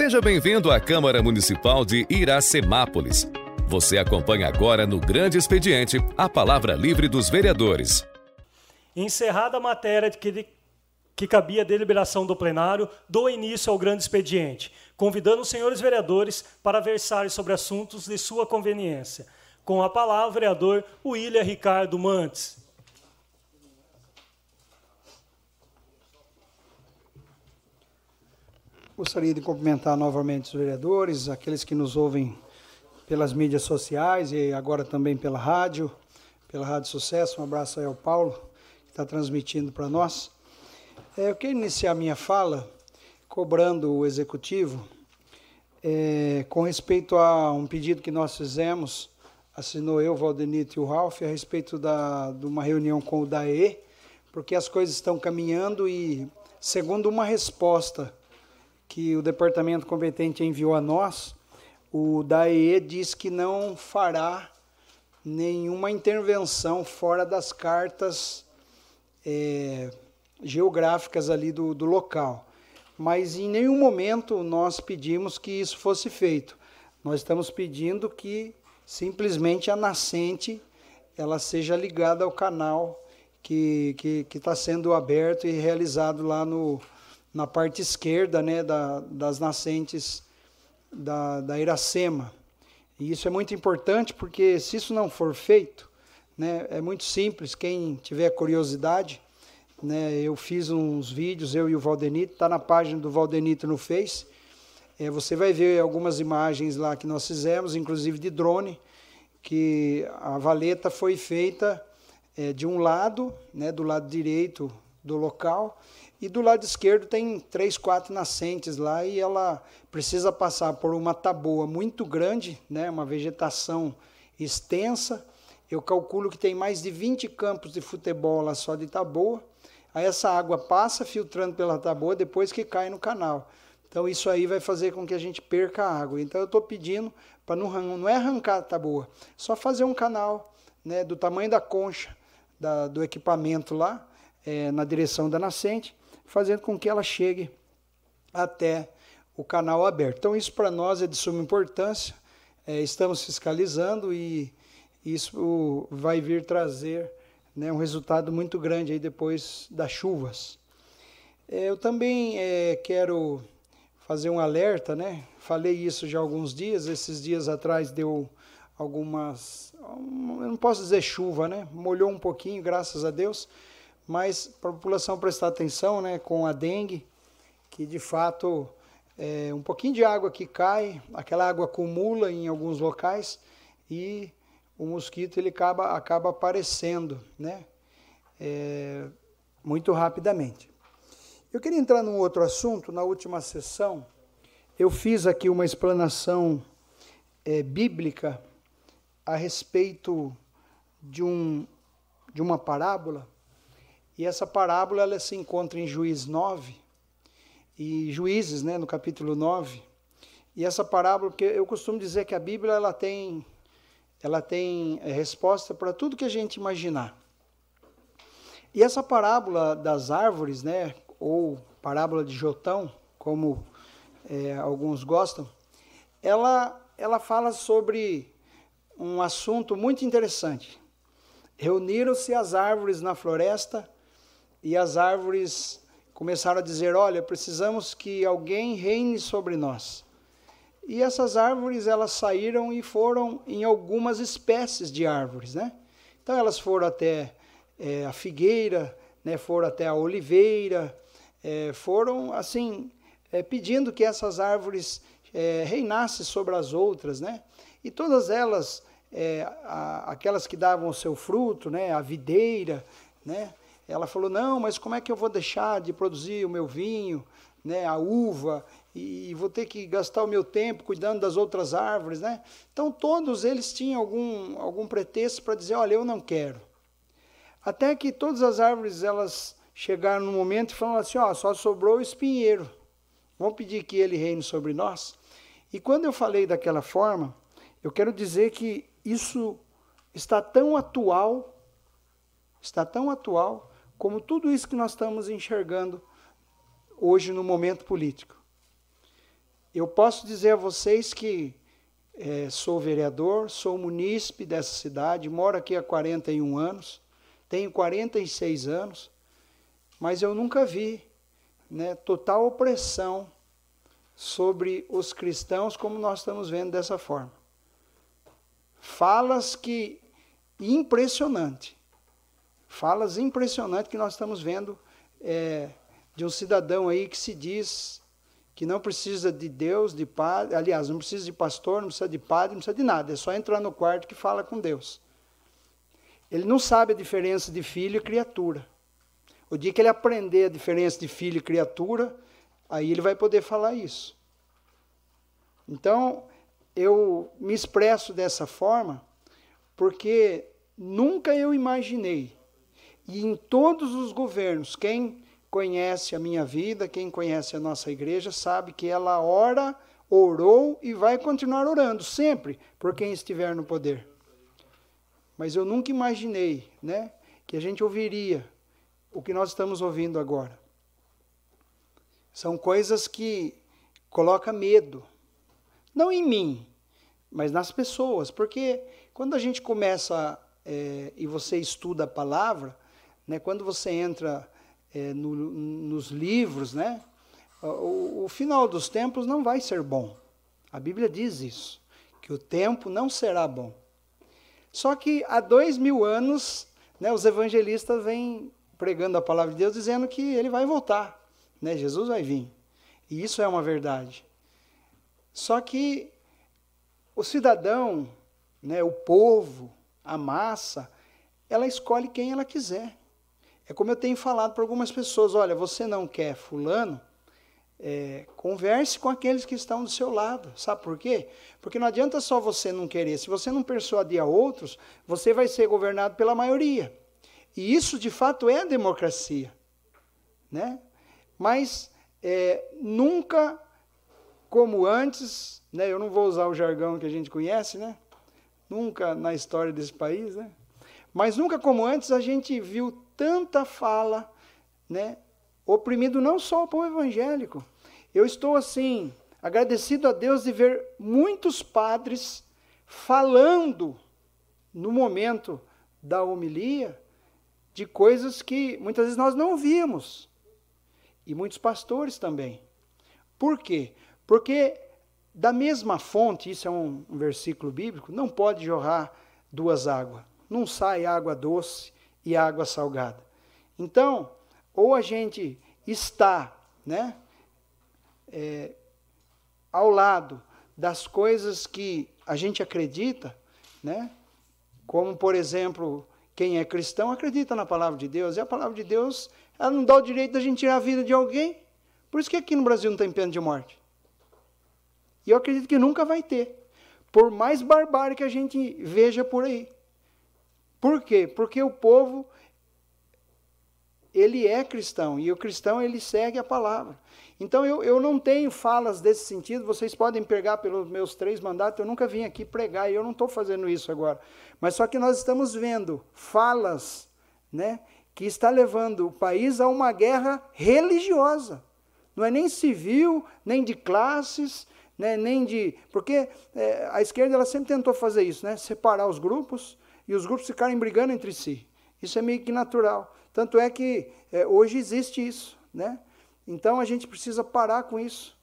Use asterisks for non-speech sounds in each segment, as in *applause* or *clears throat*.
Seja bem-vindo à Câmara Municipal de Iracemápolis. Você acompanha agora no Grande Expediente a palavra livre dos vereadores. Encerrada a matéria que, que cabia a deliberação do plenário, dou início ao grande expediente, convidando os senhores vereadores para versarem sobre assuntos de sua conveniência. Com a palavra, o vereador William Ricardo Mantes. Gostaria de cumprimentar novamente os vereadores, aqueles que nos ouvem pelas mídias sociais e agora também pela rádio, pela Rádio Sucesso. Um abraço aí ao Paulo, que está transmitindo para nós. É, eu quero iniciar minha fala cobrando o executivo é, com respeito a um pedido que nós fizemos, assinou eu, Valdenito e o Ralf, a respeito da, de uma reunião com o DAE, porque as coisas estão caminhando e, segundo uma resposta que o departamento competente enviou a nós, o DAE diz que não fará nenhuma intervenção fora das cartas é, geográficas ali do, do local. Mas em nenhum momento nós pedimos que isso fosse feito. Nós estamos pedindo que simplesmente a nascente ela seja ligada ao canal que está sendo aberto e realizado lá no, na parte esquerda né, da, das nascentes da, da Iracema. E isso é muito importante porque se isso não for feito, né, é muito simples, quem tiver curiosidade, né, eu fiz uns vídeos, eu e o Valdenito, está na página do Valdenito no Face, é, você vai ver algumas imagens lá que nós fizemos, inclusive de drone, que a valeta foi feita é, de um lado, né, do lado direito do local, e do lado esquerdo tem três, quatro nascentes lá e ela precisa passar por uma taboa muito grande, né, uma vegetação extensa. Eu calculo que tem mais de 20 campos de futebol lá só de taboa. Aí essa água passa filtrando pela taboa depois que cai no canal. Então isso aí vai fazer com que a gente perca a água. Então eu estou pedindo para não, não é arrancar a taboa, só fazer um canal né, do tamanho da concha da, do equipamento lá, é, na direção da nascente, fazendo com que ela chegue até o canal aberto. Então, isso para nós é de suma importância, é, estamos fiscalizando e isso vai vir trazer né, um resultado muito grande aí depois das chuvas. É, eu também é, quero fazer um alerta, né? Falei isso já há alguns dias, esses dias atrás deu algumas, eu não posso dizer chuva, né? Molhou um pouquinho, graças a Deus, mas para a população prestar atenção né, com a dengue, que de fato é um pouquinho de água que cai, aquela água acumula em alguns locais e o mosquito ele acaba, acaba aparecendo né, é, muito rapidamente. Eu queria entrar num outro assunto, na última sessão, eu fiz aqui uma explanação é, bíblica a respeito de, um, de uma parábola e essa parábola ela se encontra em Juízes 9, e Juízes, né, no capítulo 9. E essa parábola, porque eu costumo dizer que a Bíblia ela tem, ela tem é, resposta para tudo que a gente imaginar. E essa parábola das árvores, né, ou parábola de Jotão, como é, alguns gostam, ela, ela fala sobre um assunto muito interessante. Reuniram-se as árvores na floresta e as árvores começaram a dizer: Olha, precisamos que alguém reine sobre nós. E essas árvores elas saíram e foram em algumas espécies de árvores, né? Então elas foram até é, a figueira, né? Foram até a oliveira, é, foram assim é, pedindo que essas árvores é, reinassem sobre as outras, né? E todas elas, a, aquelas que davam o seu fruto, né? A videira, né? Ela falou: não, mas como é que eu vou deixar de produzir o meu vinho, né, a uva, e vou ter que gastar o meu tempo cuidando das outras árvores, né? Então todos eles tinham algum, algum pretexto para dizer: olha, eu não quero. Até que todas as árvores elas chegaram no momento e falaram assim: ó, só sobrou o espinheiro. Vamos pedir que ele reine sobre nós. E quando eu falei daquela forma, eu quero dizer que isso está tão atual, está tão atual como tudo isso que nós estamos enxergando hoje no momento político. eu posso dizer a vocês que é, sou vereador, sou munícipe dessa cidade, moro aqui há 41 anos, tenho 46 anos, mas eu nunca vi né, total opressão sobre os cristãos como nós estamos vendo dessa forma. Falas que impressionante, falas impressionantes que nós estamos vendo é, de um cidadão aí que se diz que não precisa de Deus, de padre, aliás, não precisa de pastor, não precisa de padre, não precisa de nada, é só entrar no quarto que fala com Deus. Ele não sabe a diferença de filho e criatura. O dia que ele aprender a diferença de filho e criatura, aí ele vai poder falar isso. Então, eu me expresso dessa forma porque nunca eu imaginei, e em todos os governos, quem conhece a minha vida, quem conhece a nossa igreja, sabe que ela ora, orou e vai continuar orando sempre por quem estiver no poder. Mas eu nunca imaginei, né, que a gente ouviria o que nós estamos ouvindo agora. São coisas que colocam medo, não em mim, mas nas pessoas, porque quando a gente começa é, e você estuda a palavra, né, quando você entra é, no, nos livros, né, o, o final dos tempos não vai ser bom. A Bíblia diz isso, que o tempo não será bom. Só que há dois mil anos, né, os evangelistas vêm pregando a palavra de Deus, dizendo que ele vai voltar, né, Jesus vai vir. E isso é uma verdade. Só que o cidadão, né, o povo, a massa, ela escolhe quem ela quiser. É como eu tenho falado para algumas pessoas: olha, você não quer Fulano, é, converse com aqueles que estão do seu lado. Sabe por quê? Porque não adianta só você não querer. Se você não persuadir a outros, você vai ser governado pela maioria. E isso, de fato, é a democracia. Né? Mas é, nunca como antes, né? eu não vou usar o jargão que a gente conhece, né? nunca na história desse país, né? mas nunca como antes a gente viu tanta fala, né? oprimido não só o povo evangélico. Eu estou assim, agradecido a Deus de ver muitos padres falando no momento da homilia de coisas que muitas vezes nós não vimos. E muitos pastores também. Por quê? Porque da mesma fonte, isso é um versículo bíblico, não pode jorrar duas águas. Não sai água doce e água salgada. Então, ou a gente está né, é, ao lado das coisas que a gente acredita, né, como, por exemplo, quem é cristão acredita na palavra de Deus, e a palavra de Deus ela não dá o direito da gente tirar a vida de alguém. Por isso que aqui no Brasil não tem pena de morte. E eu acredito que nunca vai ter. Por mais barbárie que a gente veja por aí. Por quê? Porque o povo ele é cristão e o cristão ele segue a palavra. Então eu, eu não tenho falas desse sentido, vocês podem pegar pelos meus três mandatos, eu nunca vim aqui pregar e eu não estou fazendo isso agora. Mas só que nós estamos vendo falas né, que está levando o país a uma guerra religiosa. Não é nem civil, nem de classes, né, nem de. Porque é, a esquerda ela sempre tentou fazer isso, né, separar os grupos e os grupos ficarem brigando entre si. Isso é meio que natural. Tanto é que é, hoje existe isso. Né? Então a gente precisa parar com isso.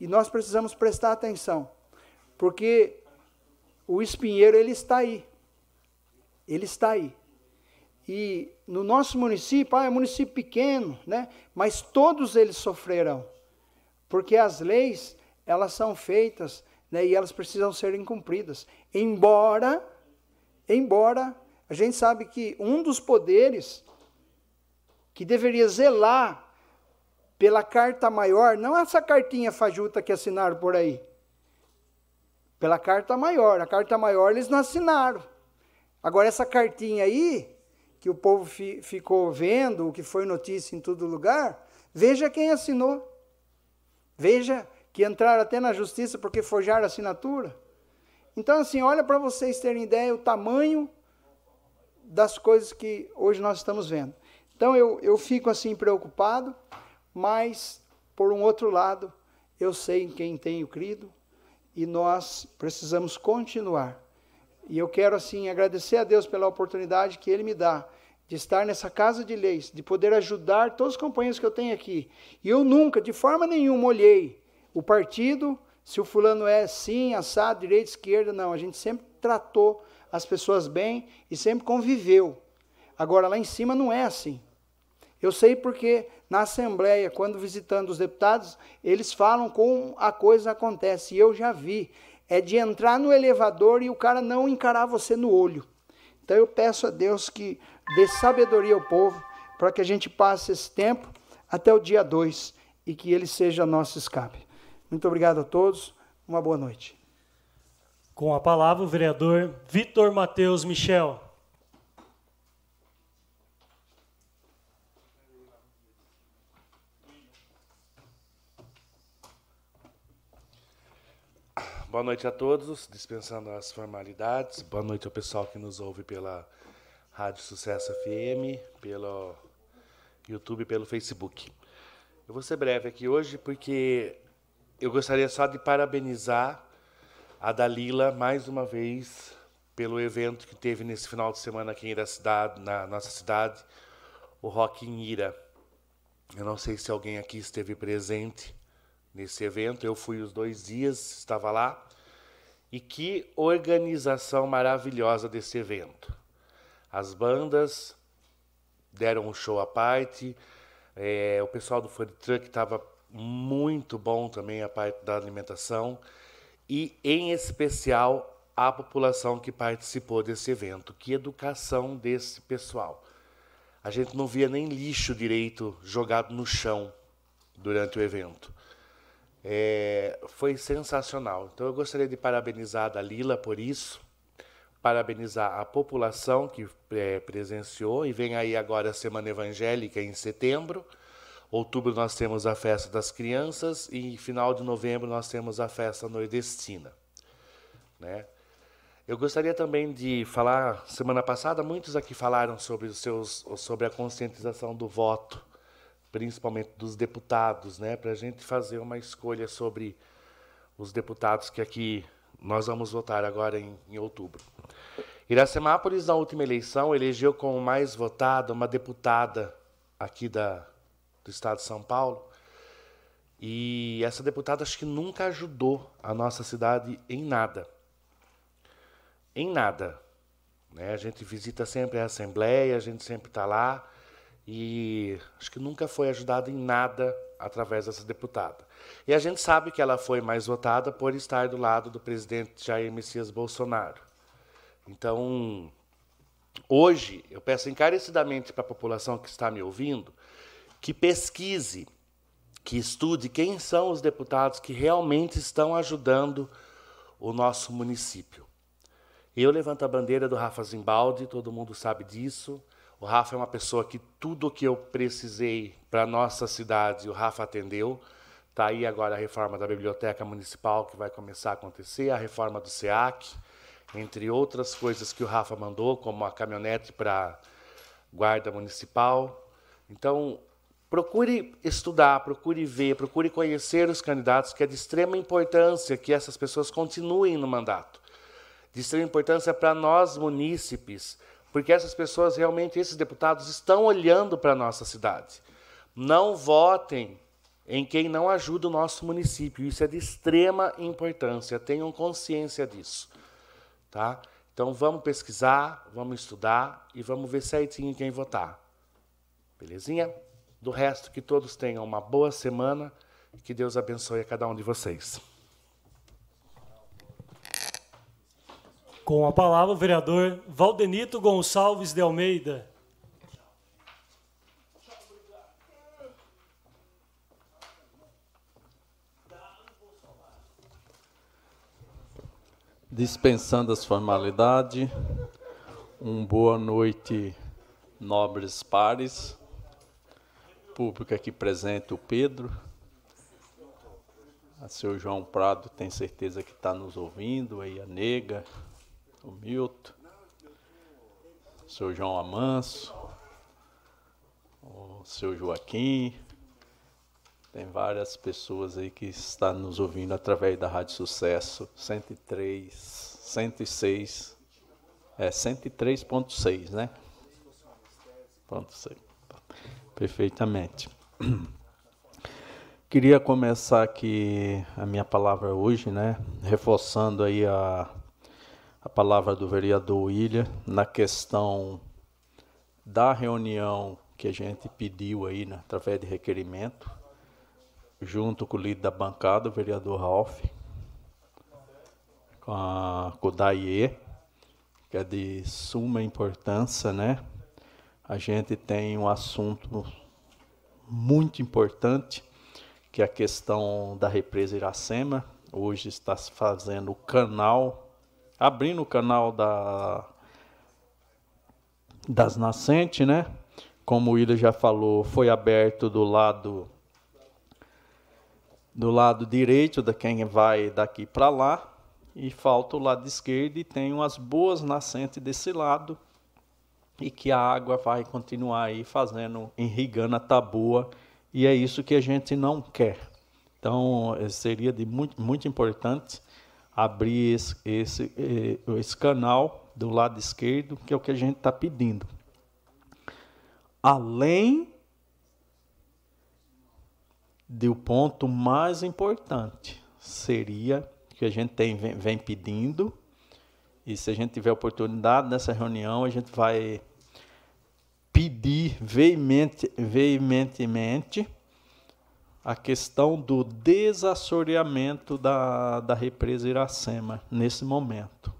E nós precisamos prestar atenção. Porque o espinheiro ele está aí. Ele está aí. E no nosso município, ah, é um município pequeno, né? mas todos eles sofrerão. Porque as leis, elas são feitas né, e elas precisam serem cumpridas. Embora, embora, a gente sabe que um dos poderes que deveria zelar pela carta maior, não essa cartinha fajuta que assinaram por aí, pela carta maior. A carta maior eles não assinaram. Agora, essa cartinha aí, que o povo fi, ficou vendo, o que foi notícia em todo lugar, veja quem assinou. Veja que entraram até na justiça porque forjaram assinatura. Então, assim, olha para vocês terem ideia o tamanho das coisas que hoje nós estamos vendo. Então, eu, eu fico assim preocupado, mas, por um outro lado, eu sei em quem tenho crido e nós precisamos continuar. E eu quero, assim, agradecer a Deus pela oportunidade que Ele me dá de estar nessa casa de leis, de poder ajudar todos os companheiros que eu tenho aqui. E eu nunca, de forma nenhuma, olhei o partido, se o fulano é sim, assado, direita, esquerda, não. A gente sempre tratou as pessoas bem e sempre conviveu. Agora, lá em cima não é assim. Eu sei porque na Assembleia, quando visitando os deputados, eles falam como a coisa acontece. E eu já vi. É de entrar no elevador e o cara não encarar você no olho. Então eu peço a Deus que dê sabedoria ao povo para que a gente passe esse tempo até o dia 2 e que ele seja nosso escape. Muito obrigado a todos. Uma boa noite. Com a palavra, o vereador Vitor Matheus Michel. Boa noite a todos, dispensando as formalidades. Boa noite ao pessoal que nos ouve pela Rádio Sucesso FM, pelo YouTube e pelo Facebook. Eu vou ser breve aqui hoje porque eu gostaria só de parabenizar a Dalila mais uma vez pelo evento que teve nesse final de semana aqui na cidade, na nossa cidade, o Rock in Ira. Eu não sei se alguém aqui esteve presente, nesse evento. Eu fui os dois dias, estava lá. E que organização maravilhosa desse evento. As bandas deram um show à parte, é, o pessoal do food truck estava muito bom também a parte da alimentação e em especial a população que participou desse evento. Que educação desse pessoal. A gente não via nem lixo direito jogado no chão durante o evento. É, foi sensacional. Então eu gostaria de parabenizar a Dalila por isso, parabenizar a população que é, presenciou e vem aí agora a Semana Evangélica em setembro. Outubro nós temos a festa das crianças e final de novembro nós temos a festa nordestina, né? Eu gostaria também de falar, semana passada muitos aqui falaram sobre os seus sobre a conscientização do voto principalmente dos deputados, né, para a gente fazer uma escolha sobre os deputados que aqui nós vamos votar agora em, em outubro. Iracemápolis, na última eleição, elegeu como mais votada uma deputada aqui da, do estado de São Paulo. E essa deputada acho que nunca ajudou a nossa cidade em nada. Em nada. Né? A gente visita sempre a Assembleia, a gente sempre está lá, e acho que nunca foi ajudada em nada através dessa deputada. E a gente sabe que ela foi mais votada por estar do lado do presidente Jair Messias Bolsonaro. Então, hoje, eu peço encarecidamente para a população que está me ouvindo que pesquise, que estude quem são os deputados que realmente estão ajudando o nosso município. Eu levanto a bandeira do Rafa Zimbaldi, todo mundo sabe disso. O Rafa é uma pessoa que tudo o que eu precisei para a nossa cidade, o Rafa atendeu. Está aí agora a reforma da Biblioteca Municipal que vai começar a acontecer, a reforma do SEAC, entre outras coisas que o Rafa mandou, como a caminhonete para guarda municipal. Então, procure estudar, procure ver, procure conhecer os candidatos, que é de extrema importância que essas pessoas continuem no mandato. De extrema importância para nós, munícipes, porque essas pessoas realmente, esses deputados, estão olhando para a nossa cidade. Não votem em quem não ajuda o nosso município. Isso é de extrema importância. Tenham consciência disso. Tá? Então vamos pesquisar, vamos estudar e vamos ver certinho quem votar. Belezinha? Do resto, que todos tenham uma boa semana e que Deus abençoe a cada um de vocês. Com a palavra, o vereador Valdenito Gonçalves de Almeida. Dispensando as formalidades, um boa noite, nobres pares, público aqui presente, o Pedro, a seu João Prado tem certeza que está nos ouvindo, aí a Nega, o Milton, o seu João Amanso, o seu Joaquim, Tem várias pessoas aí que estão nos ouvindo através da Rádio Sucesso 103, 106, é 103.6, né? Ponto 6. Perfeitamente. *clears throat* Queria começar aqui a minha palavra hoje, né? Reforçando aí a, a palavra do vereador William na questão da reunião que a gente pediu aí, né, através de requerimento, junto com o líder da bancada, o vereador Ralph, com, com o Daie, que é de suma importância, né? A gente tem um assunto muito importante, que é a questão da represa Iracema. Hoje está se fazendo o canal, abrindo o canal da, das nascentes, né? Como o Ida já falou, foi aberto do lado do lado direito da quem vai daqui para lá e falta o lado esquerdo e tem umas boas nascentes desse lado e que a água vai continuar aí fazendo, irrigando a tabua e é isso que a gente não quer. Então eh, seria de muito, muito importante abrir esse, esse, eh, esse canal do lado esquerdo, que é o que a gente está pedindo. Além do ponto mais importante seria que a gente tem, vem, vem pedindo, e se a gente tiver oportunidade nessa reunião, a gente vai pedir veemente, veementemente a questão do desassoreamento da, da represa Iracema nesse momento.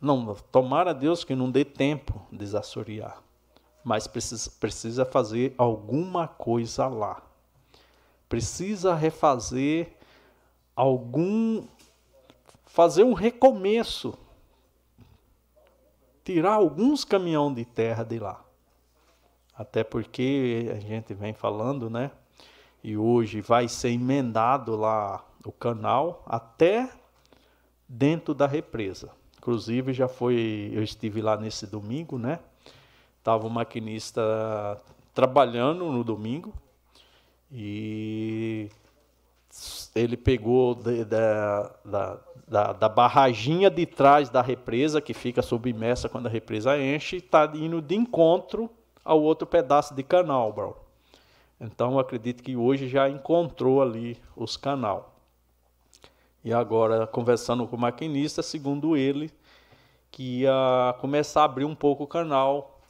Não, tomara Deus que não dê tempo de desassorear, mas precisa, precisa fazer alguma coisa lá precisa refazer algum. fazer um recomeço. Tirar alguns caminhões de terra de lá. Até porque a gente vem falando, né? E hoje vai ser emendado lá o canal até dentro da represa. Inclusive já foi, eu estive lá nesse domingo, né? Tava o maquinista trabalhando no domingo e ele pegou de, da, da, da, da, barraginha de trás da represa, que fica submersa quando a represa enche, está indo de encontro ao outro pedaço de canal, bro. Então acredito que hoje já encontrou ali os canal. E agora, conversando com o maquinista, segundo ele, que ia começar a abrir um pouco o canal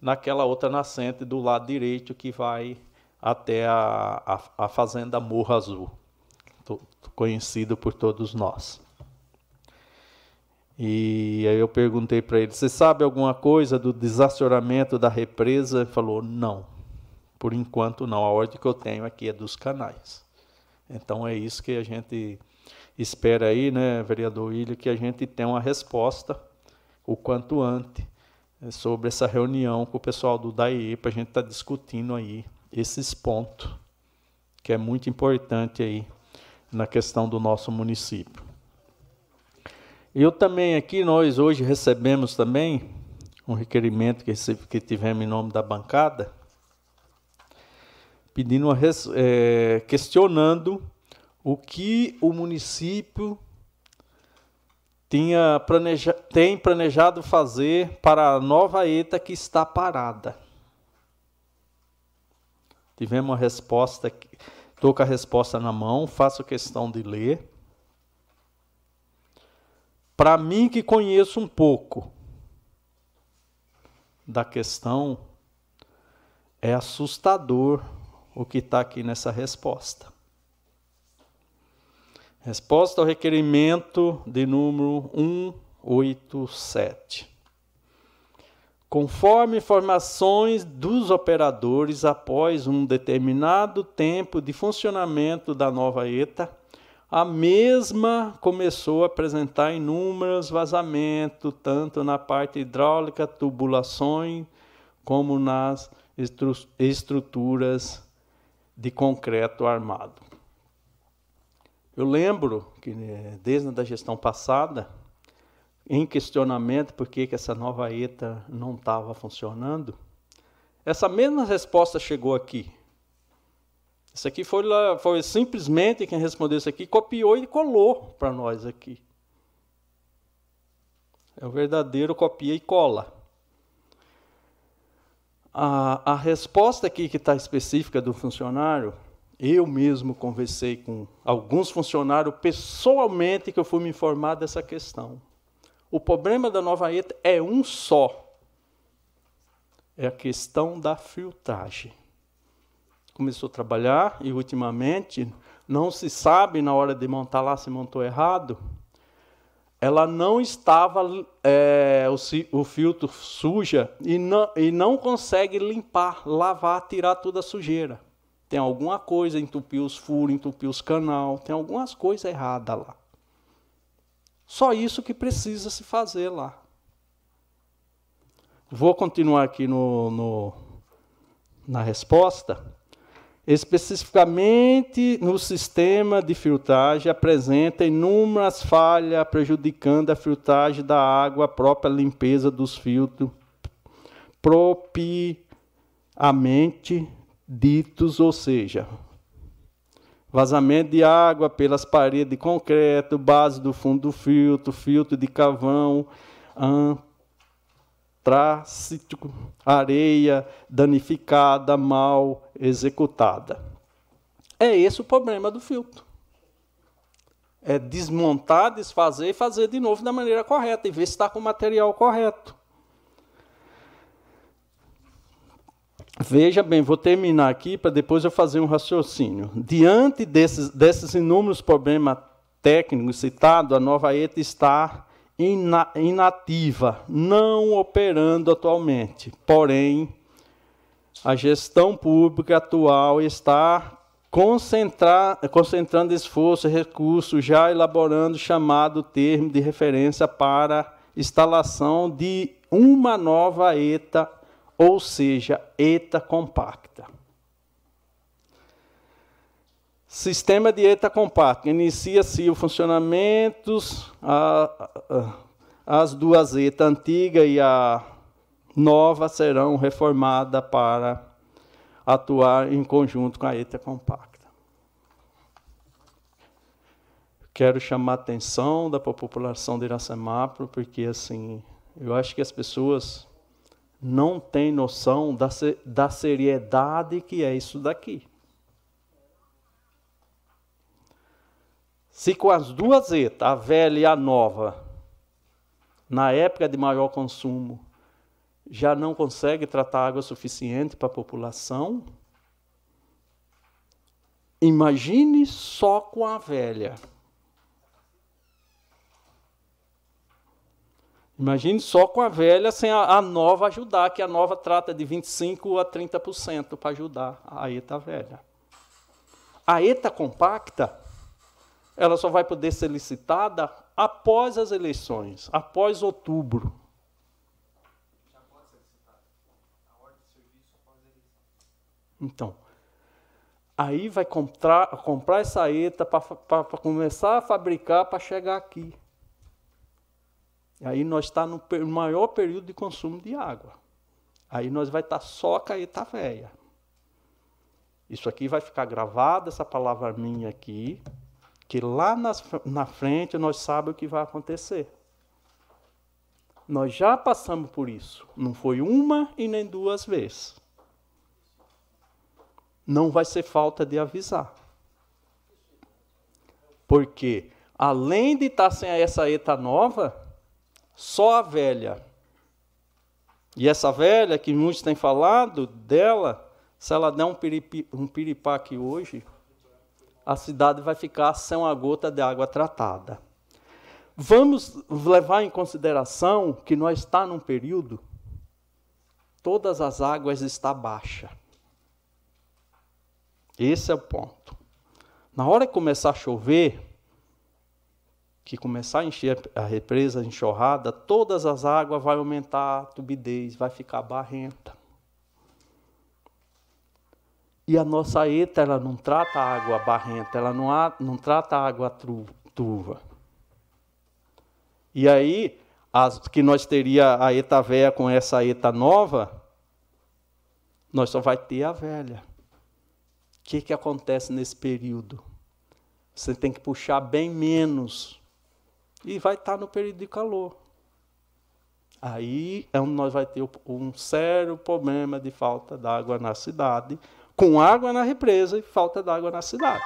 naquela outra nascente do lado direito que vai até a, a, a fazenda Morro Azul, conhecido por todos nós. E aí eu perguntei para ele: Você sabe alguma coisa do desassoramento da represa? Ele falou: Não, por enquanto não. A ordem que eu tenho aqui é dos canais. Então é isso que a gente espera aí, né, vereador William, que a gente tenha uma resposta o quanto antes sobre essa reunião com o pessoal do DAE para a gente estar tá discutindo aí esses pontos, que é muito importante aí na questão do nosso município. Eu também aqui, nós hoje recebemos também um requerimento que, que tivemos em nome da bancada, pedindo uma, é, questionando o que o município tinha planeja, tem planejado fazer para a nova ETA que está parada. Tivemos uma resposta, estou com a resposta na mão, faço questão de ler. Para mim que conheço um pouco da questão, é assustador o que está aqui nessa resposta. Resposta ao requerimento de número 187. Conforme informações dos operadores após um determinado tempo de funcionamento da nova ETA, a mesma começou a apresentar inúmeros vazamentos, tanto na parte hidráulica, tubulações, como nas estru estruturas de concreto armado. Eu lembro que né, desde a gestão passada, em questionamento por que, que essa nova ETA não estava funcionando, essa mesma resposta chegou aqui. Isso aqui foi, foi simplesmente quem respondeu isso aqui, copiou e colou para nós aqui. É o verdadeiro copia e cola. A, a resposta aqui que está específica do funcionário, eu mesmo conversei com alguns funcionários pessoalmente que eu fui me informar dessa questão. O problema da nova ETA é um só. É a questão da filtragem. Começou a trabalhar e ultimamente não se sabe na hora de montar lá se montou errado ela não estava, é, o, o, filtro suja e não, e não consegue limpar, lavar, tirar toda a sujeira. Tem alguma coisa, entupiu os furos, entupiu os canal, tem algumas coisas erradas lá. Só isso que precisa se fazer lá. Vou continuar aqui no, no na resposta. Especificamente no sistema de filtragem, apresenta inúmeras falhas prejudicando a filtragem da água, a própria limpeza dos filtros, propriamente ditos, ou seja, vazamento de água pelas paredes de concreto, base do fundo do filtro, filtro de cavão, trácito, areia danificada, mal executada. É esse o problema do filtro. É desmontar, desfazer e fazer de novo da maneira correta e ver se está com o material correto. Veja bem, vou terminar aqui para depois eu fazer um raciocínio. Diante desses, desses inúmeros problemas técnicos citados, a nova ETA está inativa, não operando atualmente. Porém, a gestão pública atual está concentrando esforço e recursos, já elaborando o chamado termo de referência para instalação de uma nova ETA, ou seja, ETA compacta. Sistema de ETA compacta. Inicia-se o funcionamento, a, a, as duas ETA antiga e a nova serão reformadas para atuar em conjunto com a ETA compacta. Quero chamar a atenção da população de Iracemápolis, porque assim, eu acho que as pessoas não têm noção da, da seriedade que é isso daqui. Se com as duas etas, a velha e a nova, na época de maior consumo, já não consegue tratar água suficiente para a população, imagine só com a velha. Imagine só com a velha sem a, a, nova ajudar, que a nova trata de 25% a 30% para ajudar a ETA velha. A ETA compacta ela só vai poder ser licitada após as eleições, após outubro. Então, aí vai comprar, comprar essa ETA para começar a fabricar para chegar aqui. Aí nós está no maior período de consumo de água. Aí nós vai estar tá só com a ETA velha. Isso aqui vai ficar gravado, essa palavra minha aqui, que lá nas, na frente nós sabemos o que vai acontecer. Nós já passamos por isso. Não foi uma e nem duas vezes. Não vai ser falta de avisar. Porque, além de estar sem essa ETA nova, só a velha. E essa velha, que muitos têm falado dela, se ela der um, piripi, um piripá aqui hoje, a cidade vai ficar sem uma gota de água tratada. Vamos levar em consideração que nós está num período todas as águas estão baixa. Esse é o ponto. Na hora que começar a chover, que começar a encher a represa, a enxurrada, todas as águas vai aumentar a tubidez, vai ficar barrenta. E a nossa ETA, ela não trata a água barrenta, ela não, há, não trata a água turva. E aí, as, que nós teria a ETA velha com essa ETA nova, nós só vai ter a velha. Que, que acontece nesse período? Você tem que puxar bem menos. E vai estar no período de calor. Aí é onde nós vamos ter um sério problema de falta d'água na cidade, com água na represa e falta d'água na cidade.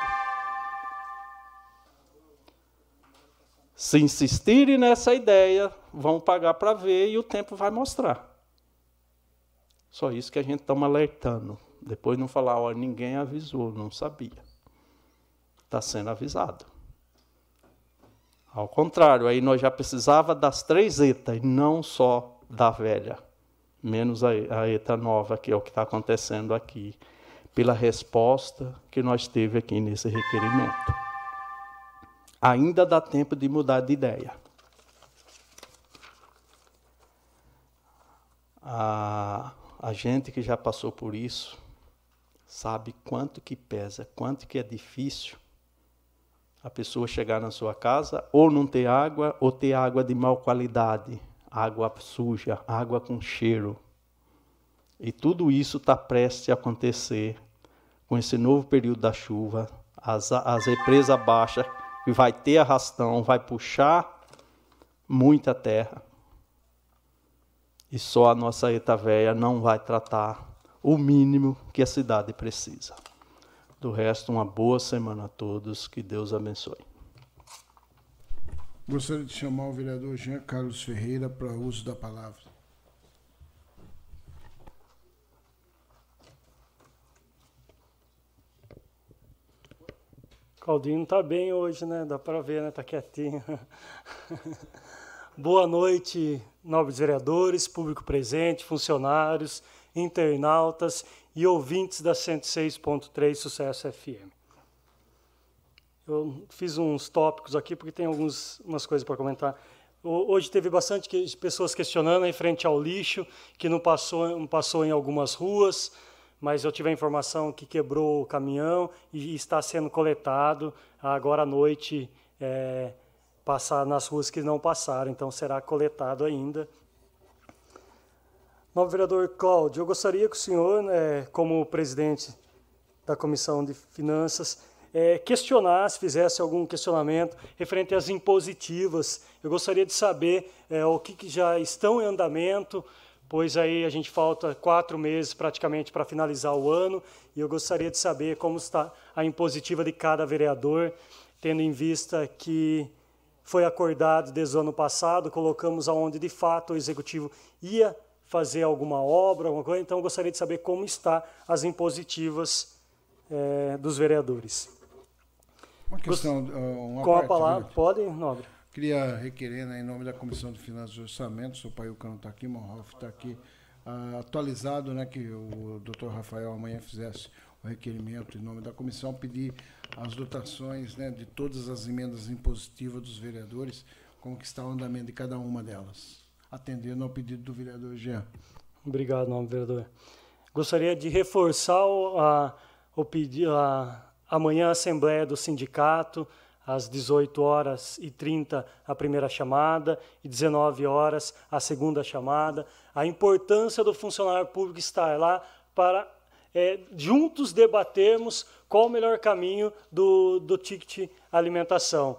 Se insistirem nessa ideia, vão pagar para ver e o tempo vai mostrar. Só isso que a gente está alertando. Depois não falar, olha, ninguém avisou, não sabia. Está sendo avisado. Ao contrário, aí nós já precisava das três etas, e não só da velha, menos a, a eta nova, que é o que está acontecendo aqui, pela resposta que nós teve aqui nesse requerimento. Ainda dá tempo de mudar de ideia. A, a gente que já passou por isso sabe quanto que pesa, quanto que é difícil a pessoa chegar na sua casa ou não ter água ou ter água de mau qualidade, água suja, água com cheiro. E tudo isso está prestes a acontecer com esse novo período da chuva, as, as represas baixas, que vai ter arrastão, vai puxar muita terra. E só a nossa eta véia não vai tratar o mínimo que a cidade precisa. Do resto, uma boa semana a todos. Que Deus abençoe. Gostaria de chamar o vereador Jean Carlos Ferreira para o uso da palavra. Claudinho está bem hoje, né? Dá para ver, né? Está quietinho. *laughs* Boa noite, nobres vereadores, público presente, funcionários, internautas e ouvintes da 106.3 Sucesso FM. Eu fiz uns tópicos aqui porque tem algumas coisas para comentar. Hoje teve bastante pessoas questionando em frente ao lixo, que não passou, não passou em algumas ruas, mas eu tive a informação que quebrou o caminhão e está sendo coletado agora à noite, é, passar nas ruas que não passaram, então será coletado ainda Novo vereador Cláudio, eu gostaria que o senhor, né, como presidente da Comissão de Finanças, é, questionasse, fizesse algum questionamento referente às impositivas. Eu gostaria de saber é, o que, que, já estão em andamento, pois aí a gente falta quatro meses praticamente para finalizar o ano, e eu gostaria de saber como está a impositiva de cada vereador, tendo em vista que foi acordado desde o ano passado, colocamos aonde de fato o executivo ia fazer alguma obra, alguma coisa. Então, gostaria de saber como está as impositivas é, dos vereadores. Uma questão, uma Com a palavra, pode, Nobre. Queria requerer, né, em nome da Comissão de Finanças e Orçamento, o pai Cano está aqui, Monhoff está aqui, uh, atualizado, né, que o doutor Rafael amanhã fizesse o requerimento em nome da comissão, pedir as dotações né, de todas as emendas impositivas dos vereadores, como que está o andamento de cada uma delas atendendo ao pedido do vereador Jean. Obrigado, nome vereador. Gostaria de reforçar o, a, o pedido, a, amanhã a Assembleia do Sindicato, às 18 horas e 30 a primeira chamada e 19 horas a segunda chamada. A importância do funcionário público estar lá para é, juntos debatermos qual o melhor caminho do, do ticket alimentação.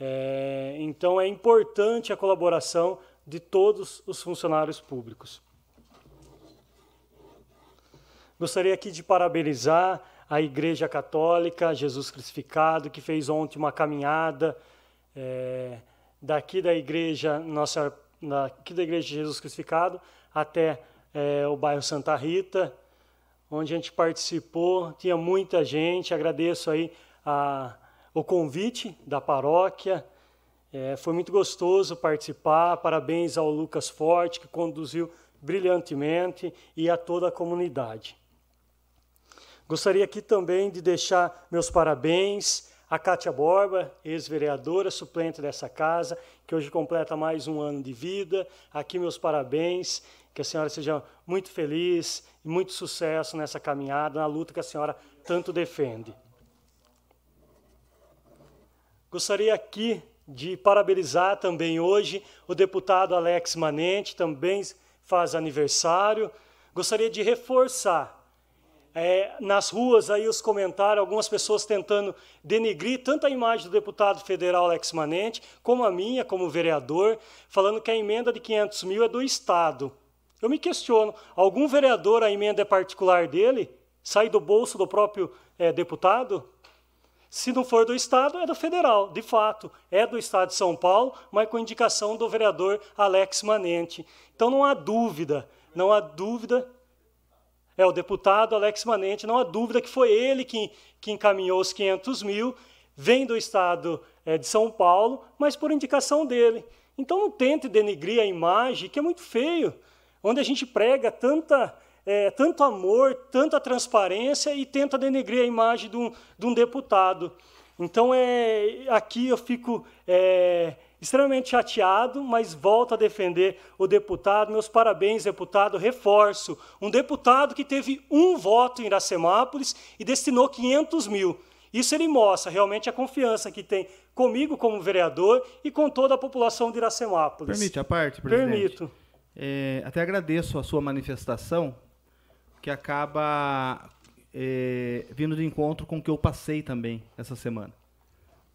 É, então é importante a colaboração de todos os funcionários públicos. Gostaria aqui de parabenizar a Igreja Católica Jesus Crucificado, que fez ontem uma caminhada é, daqui da Igreja Nossa, daqui da Igreja Jesus Crucificado até é, o bairro Santa Rita, onde a gente participou. Tinha muita gente. Agradeço aí a, o convite da paróquia é, foi muito gostoso participar. Parabéns ao Lucas Forte, que conduziu brilhantemente, e a toda a comunidade. Gostaria aqui também de deixar meus parabéns à Kátia Borba, ex-vereadora suplente dessa casa, que hoje completa mais um ano de vida. Aqui meus parabéns, que a senhora seja muito feliz e muito sucesso nessa caminhada, na luta que a senhora tanto defende. Gostaria aqui de parabenizar também hoje o deputado Alex Manente, também faz aniversário. Gostaria de reforçar É, nas ruas aí os comentários, algumas pessoas tentando denegrir tanto a imagem do deputado federal Alex Manente, como a minha, como vereador, falando que a emenda de 500 mil é do Estado. Eu me questiono, algum vereador a emenda é particular dele? Sai do bolso do próprio é, deputado? Se não for do Estado, é do federal, de fato. É do Estado de São Paulo, mas com indicação do vereador Alex Manente. Então não há dúvida, não há dúvida. É o deputado Alex Manente, não há dúvida que foi ele que, que encaminhou os 500 mil, vem do Estado é, de São Paulo, mas por indicação dele. Então não tente denigrir a imagem, que é muito feio, onde a gente prega tanta é, tanto amor, tanta transparência e tenta denegrir a imagem de um, de um deputado. Então, é, aqui eu fico é, extremamente chateado, mas volto a defender o deputado. Meus parabéns, deputado. Reforço: um deputado que teve um voto em Iracemápolis e destinou 500 mil. Isso ele mostra realmente a confiança que tem comigo como vereador e com toda a população de Iracemápolis. Permite a parte, presidente? Permito. É, até agradeço a sua manifestação, que acaba é, vindo de encontro com o que eu passei também essa semana.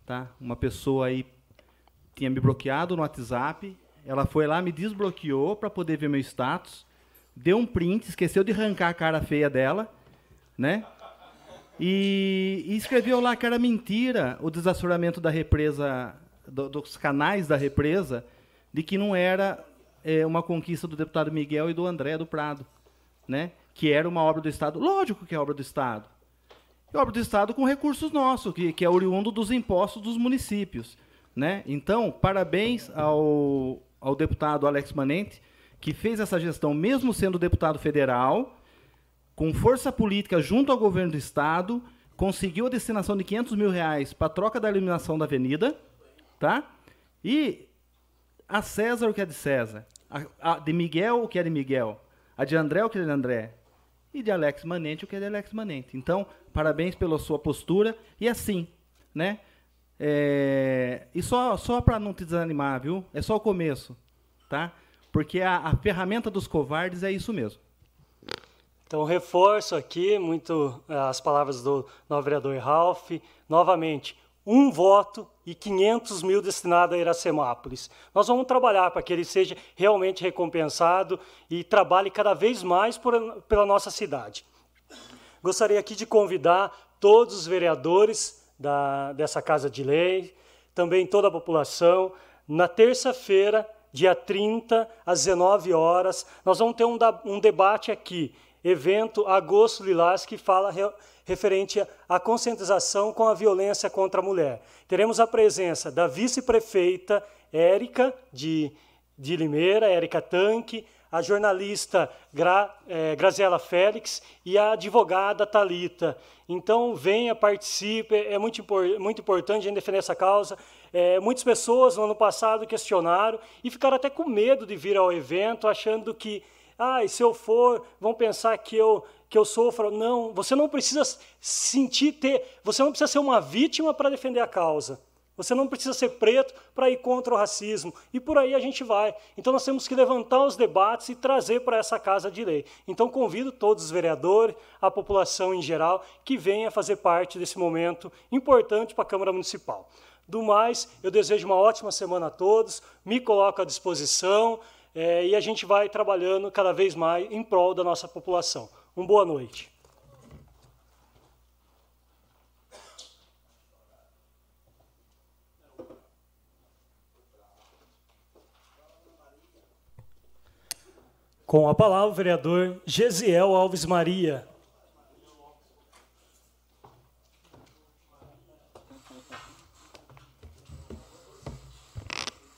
Tá? Uma pessoa aí tinha me bloqueado no WhatsApp, ela foi lá, me desbloqueou para poder ver meu status, deu um print, esqueceu de arrancar a cara feia dela, né? E, e escreveu lá que era mentira o desassoramento da represa, do, dos canais da represa, de que não era é, uma conquista do deputado Miguel e do André do Prado, né? Que era uma obra do Estado. Lógico que é obra do Estado. É obra do Estado com recursos nossos, que, que é oriundo dos impostos dos municípios. Né? Então, parabéns ao, ao deputado Alex Manente, que fez essa gestão, mesmo sendo deputado federal, com força política junto ao governo do Estado, conseguiu a destinação de 500 mil reais para a troca da iluminação da avenida, tá? E a César o que é de César, a, a de Miguel o que é de Miguel, a de André o que é de André, e de Alex Manente o que é de Alex Manente. Então, parabéns pela sua postura e assim, né? É, e só, só para não te desanimar, viu? É só o começo, tá? Porque a, a ferramenta dos covardes é isso mesmo. Então, reforço aqui muito eh, as palavras do novo vereador Ralph. Novamente, um voto e 500 mil destinado a Iracemápolis. Nós vamos trabalhar para que ele seja realmente recompensado e trabalhe cada vez mais por, pela nossa cidade. Gostaria aqui de convidar todos os vereadores da, dessa Casa de Lei, também toda a população, na terça-feira, dia 30, às 19 horas, nós vamos ter um, um debate aqui, evento Agosto Lilás, que fala referente à conscientização com a violência contra a mulher. Teremos a presença da vice-prefeita Érica de, de Limeira, Érica Tanque, a jornalista Gra, é, Graziela Félix e a advogada Talita. Então, venha, participe, é muito, muito importante a gente defender essa causa. É, muitas pessoas no ano passado questionaram e ficaram até com medo de vir ao evento, achando que, ah, se eu for, vão pensar que eu que eu sofro. Não, você não precisa sentir ter, você não precisa ser uma vítima para defender a causa. Você não precisa ser preto para ir contra o racismo. E por aí a gente vai. Então nós temos que levantar os debates e trazer para essa casa de lei. Então convido todos os vereadores, a população em geral, que venha fazer parte desse momento importante para a Câmara Municipal. Do mais, eu desejo uma ótima semana a todos, me coloco à disposição é, e a gente vai trabalhando cada vez mais em prol da nossa população. Uma boa noite. Com a palavra, o vereador Gesiel Alves Maria.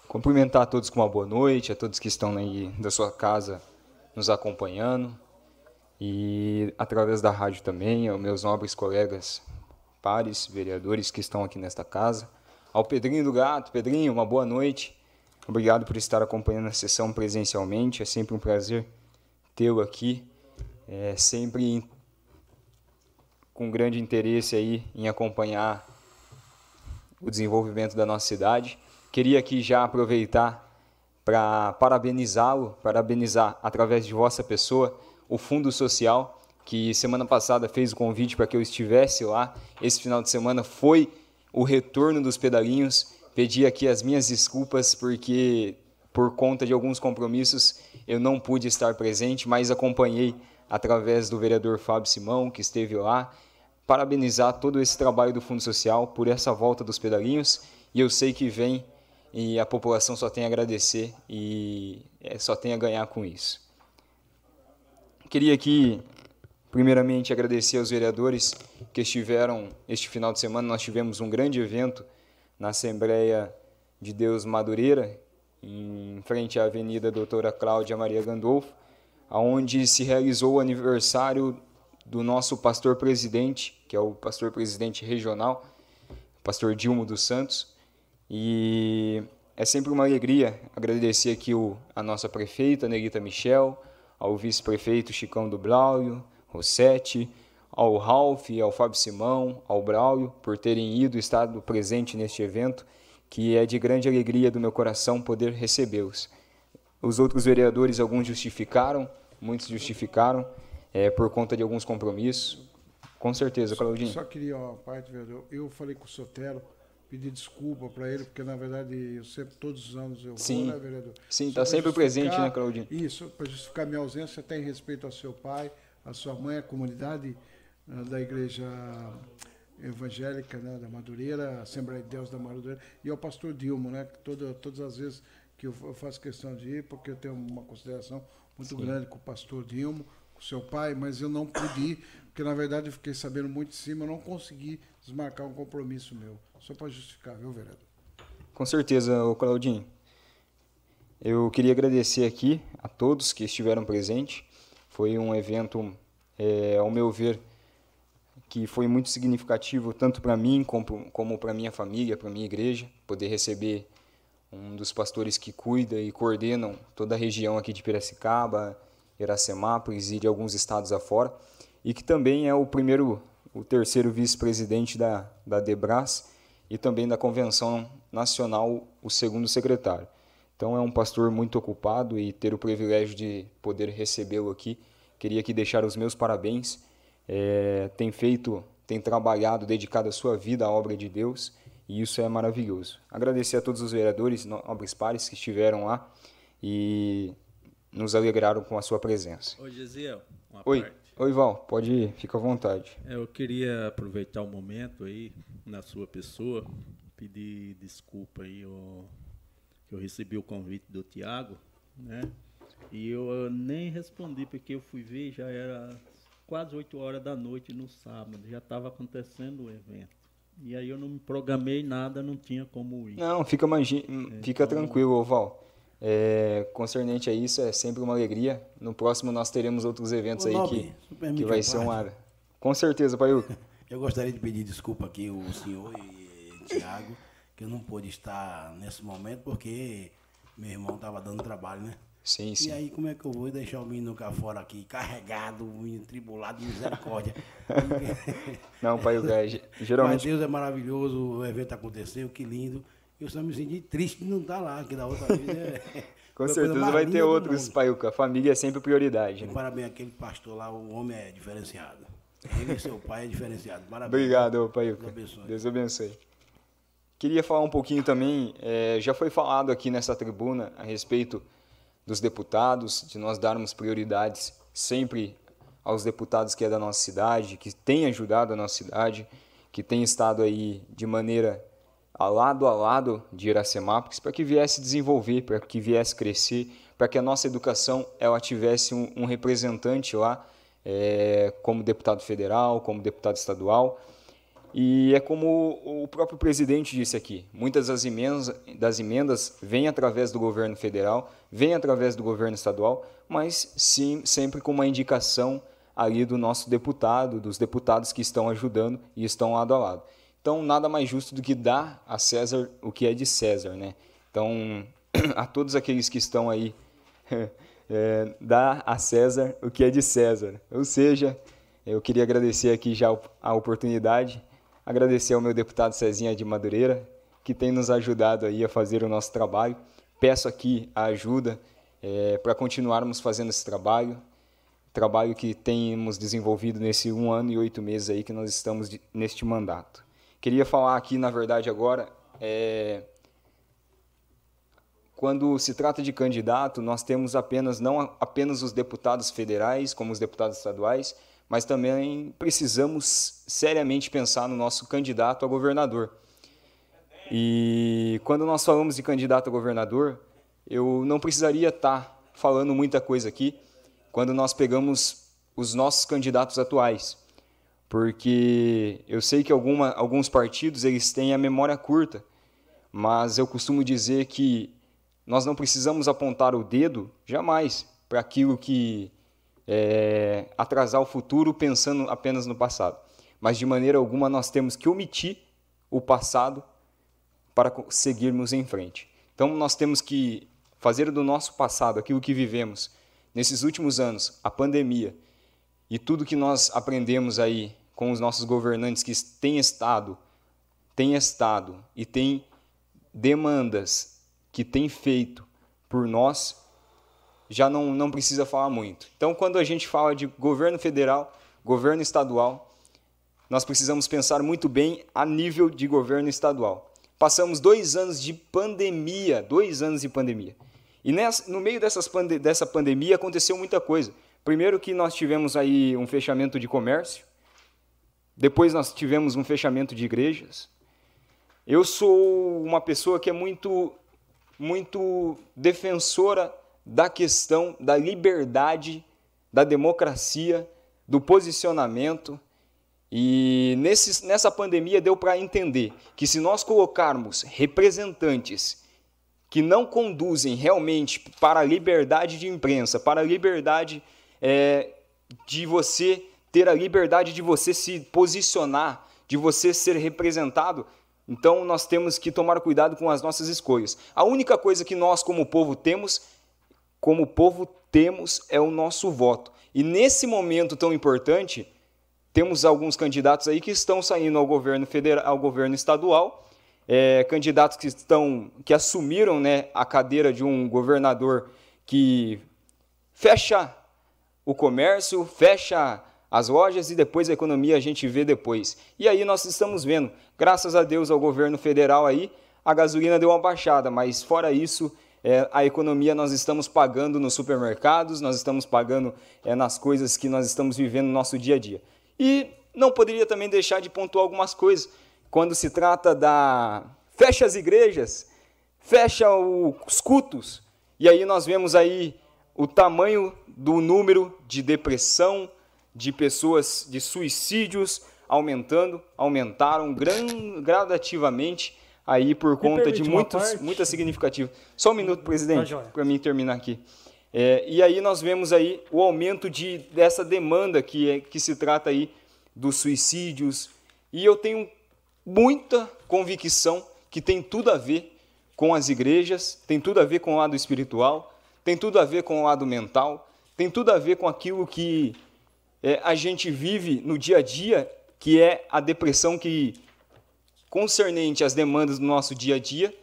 Cumprimentar a todos com uma boa noite, a todos que estão aí da sua casa nos acompanhando e através da rádio também, aos meus nobres colegas, pares, vereadores que estão aqui nesta casa, ao Pedrinho do Gato. Pedrinho, uma boa noite. Obrigado por estar acompanhando a sessão presencialmente. É sempre um prazer tê-lo aqui. É sempre com grande interesse aí em acompanhar o desenvolvimento da nossa cidade. Queria aqui já aproveitar para parabenizá-lo, parabenizar através de vossa pessoa o Fundo Social, que semana passada fez o convite para que eu estivesse lá. Esse final de semana foi o retorno dos pedalinhos. Pedi aqui as minhas desculpas porque por conta de alguns compromissos eu não pude estar presente, mas acompanhei através do vereador Fábio Simão, que esteve lá, parabenizar todo esse trabalho do Fundo Social por essa volta dos pedalinhos. E eu sei que vem e a população só tem a agradecer e é, só tem a ganhar com isso. Queria aqui, primeiramente, agradecer aos vereadores que estiveram este final de semana. Nós tivemos um grande evento na Assembleia de Deus Madureira, em frente à Avenida Doutora Cláudia Maria Gandolfo, onde se realizou o aniversário do nosso pastor presidente, que é o pastor presidente regional, pastor Dilmo dos Santos. E é sempre uma alegria agradecer aqui o, a nossa prefeita, Nerita Michel, ao vice-prefeito Chicão do Braulio, Rossetti, ao Ralph, ao Fábio Simão, ao Braulio, por terem ido e estado presente neste evento, que é de grande alegria do meu coração poder recebê-los. Os outros vereadores, alguns justificaram, muitos justificaram, é, por conta de alguns compromissos. Com certeza, Claudinho. Só, só queria, ó, parte, vereador, eu falei com o Sotero, pedir desculpa para ele, porque na verdade eu sempre, todos os anos eu Sim. vou, né, vereador? Sim, está sempre presente, né, Claudinho? Isso, para justificar minha ausência, até em respeito ao seu pai, à sua mãe, à comunidade uh, da igreja evangélica né, da Madureira, Assembleia de Deus da Madureira, e ao pastor Dilmo, né, que toda, todas as vezes que eu, faço questão de ir, porque eu tenho uma consideração muito Sim. grande com o pastor Dilmo, com seu pai, mas eu não pude ir, porque na verdade eu fiquei sabendo muito de cima, eu não consegui desmarcar um compromisso meu. Só para justificar, viu, vereador? Com certeza, Claudinho. Eu queria agradecer aqui a todos que estiveram presentes. Foi um evento, é, ao meu ver, que foi muito significativo tanto para mim como, como para minha família, para minha igreja, poder receber um dos pastores que cuida e coordenam toda a região aqui de Piracicaba, Iracemápolis e de alguns estados afora, e que também é o primeiro, o terceiro vice-presidente da, da Debras e também da Convenção Nacional, o segundo secretário. Então é um pastor muito ocupado e ter o privilégio de poder recebê-lo aqui. Queria aqui deixar os meus parabéns. É, tem feito, tem trabalhado, dedicado a sua vida à obra de Deus e isso é maravilhoso. Agradecer a todos os vereadores, nobres pares que estiveram lá e nos alegraram com a sua presença. Oi, Gesiel. Uma Oi. parte. Oi, Val, pode ir, fica à vontade. É, eu queria aproveitar o momento aí, na sua pessoa, pedir desculpa aí, eu, eu recebi o convite do Tiago, né? E eu, nem respondi, porque eu fui ver, já era quase 8 horas da noite no sábado, já estava acontecendo o evento. E aí eu não me programei nada, não tinha como ir. Não, fica, magi... fica Então- tranquilo, Val. É, concernente a isso, é sempre uma alegria. No próximo nós teremos outros eventos Ô, aí Nobre, que, que vai ser parte? uma... Com certeza, Paiuca. *laughs* Eu gostaria de pedir desculpa aqui ao senhor e Tiago, que eu não pude estar nesse momento porque meu irmão estava dando trabalho, né? Sim, E sim. aí, como é que eu vou deixar o menino cá fora aqui, carregado, tribulado, misericórdia? *laughs* Não, Paiuca, é, Mas geralmente... Deus é maravilhoso, o evento aconteceu, que lindo. Eu só me senti triste de não estar lá, que da outra vez é. *laughs* Com certeza vai ter outros. Paiuca. A família é sempre prioridade, né? Parabéns àquele pastor lá, o homem é diferenciado. Ele e seu pai é diferenciado. Parabéns. Obrigado, Paiuca. Deus abençoe. Deus abençoe. Queria falar um pouquinho também, eh, já foi falado aqui nessa tribuna a respeito dos deputados, de nós darmos prioridades sempre aos deputados que é da nossa cidade, que têm ajudado a nossa cidade, que têm estado aí de maneira a lado a lado de Iracemápolis, para que viesse desenvolver, para que viesse crescer, para que a nossa educação ela tivesse um, um representante lá, eh, como deputado federal, como deputado estadual, e é como o próprio presidente disse aqui: muitas das emendas, das emendas vêm através do governo federal, vêm através do governo estadual, mas sim, sempre com uma indicação ali do nosso deputado, dos deputados que estão ajudando e estão lado a lado. Então, nada mais justo do que dar a César o que é de César, né? Então, *clears throat* a todos aqueles que estão aí, *laughs* é, dar a César o que é de César. Ou seja, eu queria agradecer aqui já a oportunidade, agradecer ao meu deputado Cezinha de Madureira, que tem nos ajudado aí a fazer o nosso trabalho. Peço aqui a ajuda é, para continuarmos fazendo esse trabalho, trabalho que temos desenvolvido nesse um ano e oito meses aí que nós estamos de, neste mandato. Queria falar aqui, na verdade, agora, é, quando se trata de candidato, nós temos apenas não apenas os deputados federais, como os deputados estaduais, mas também precisamos seriamente pensar no nosso candidato a governador. E quando nós falamos de candidato a governador, eu não precisaria estar falando muita coisa aqui, quando nós pegamos os nossos candidatos atuais. Porque eu sei que alguma, alguns partidos eles têm a memória curta, mas eu costumo dizer que nós não precisamos apontar o dedo jamais para aquilo que é, atrasar o futuro pensando apenas no passado. Mas de maneira alguma nós temos que omitir o passado para seguirmos em frente. Então nós temos que fazer do nosso passado aquilo que vivemos nesses últimos anos, a pandemia, e tudo que nós aprendemos aí com os nossos governantes que têm estado, têm estado e têm demandas que têm feito por nós, já não, não precisa falar muito. Então, quando a gente fala de governo federal, governo estadual, nós precisamos pensar muito bem a nível de governo estadual. Passamos dois anos de pandemia, dois anos de pandemia. E nessa, no meio dessas dessa pandemia aconteceu muita coisa. Primeiro que nós tivemos aí um fechamento de comércio, depois nós tivemos um fechamento de igrejas. Eu sou uma pessoa que é muito, muito defensora da questão da liberdade, da democracia, do posicionamento. E nesse, nessa pandemia deu para entender que se nós colocarmos representantes que não conduzem realmente para a liberdade de imprensa, para a liberdade é, de você ter a liberdade de você se posicionar, de você ser representado, então nós temos que tomar cuidado com as nossas escolhas. A única coisa que nós, como povo, temos, como povo, temos é o nosso voto. E nesse momento tão importante, temos alguns candidatos aí que estão saindo ao governo federal, ao governo estadual é, candidatos que estão que assumiram né, a cadeira de um governador que fecha o comércio, fecha as lojas e depois a economia a gente vê depois. E aí nós estamos vendo, graças a Deus ao governo federal aí, a gasolina deu uma baixada, mas fora isso, é, a economia nós estamos pagando nos supermercados, nós estamos pagando é, nas coisas que nós estamos vivendo no nosso dia a dia. E não poderia também deixar de pontuar algumas coisas quando se trata da fecha as igrejas, fecha os cultos, e aí nós vemos aí o tamanho do número de depressão, de pessoas, de suicídios aumentando, aumentaram gran, gradativamente aí por conta de muitos, muita significativa. Só um minuto, presidente, para mim terminar aqui. É, e aí nós vemos aí o aumento de, dessa demanda que, é, que se trata aí dos suicídios. E eu tenho muita convicção que tem tudo a ver com as igrejas, tem tudo a ver com o lado espiritual, tem tudo a ver com o lado mental, tem tudo a ver com aquilo que é, a gente vive no dia a dia, que é a depressão que, concernente às demandas do nosso dia a dia,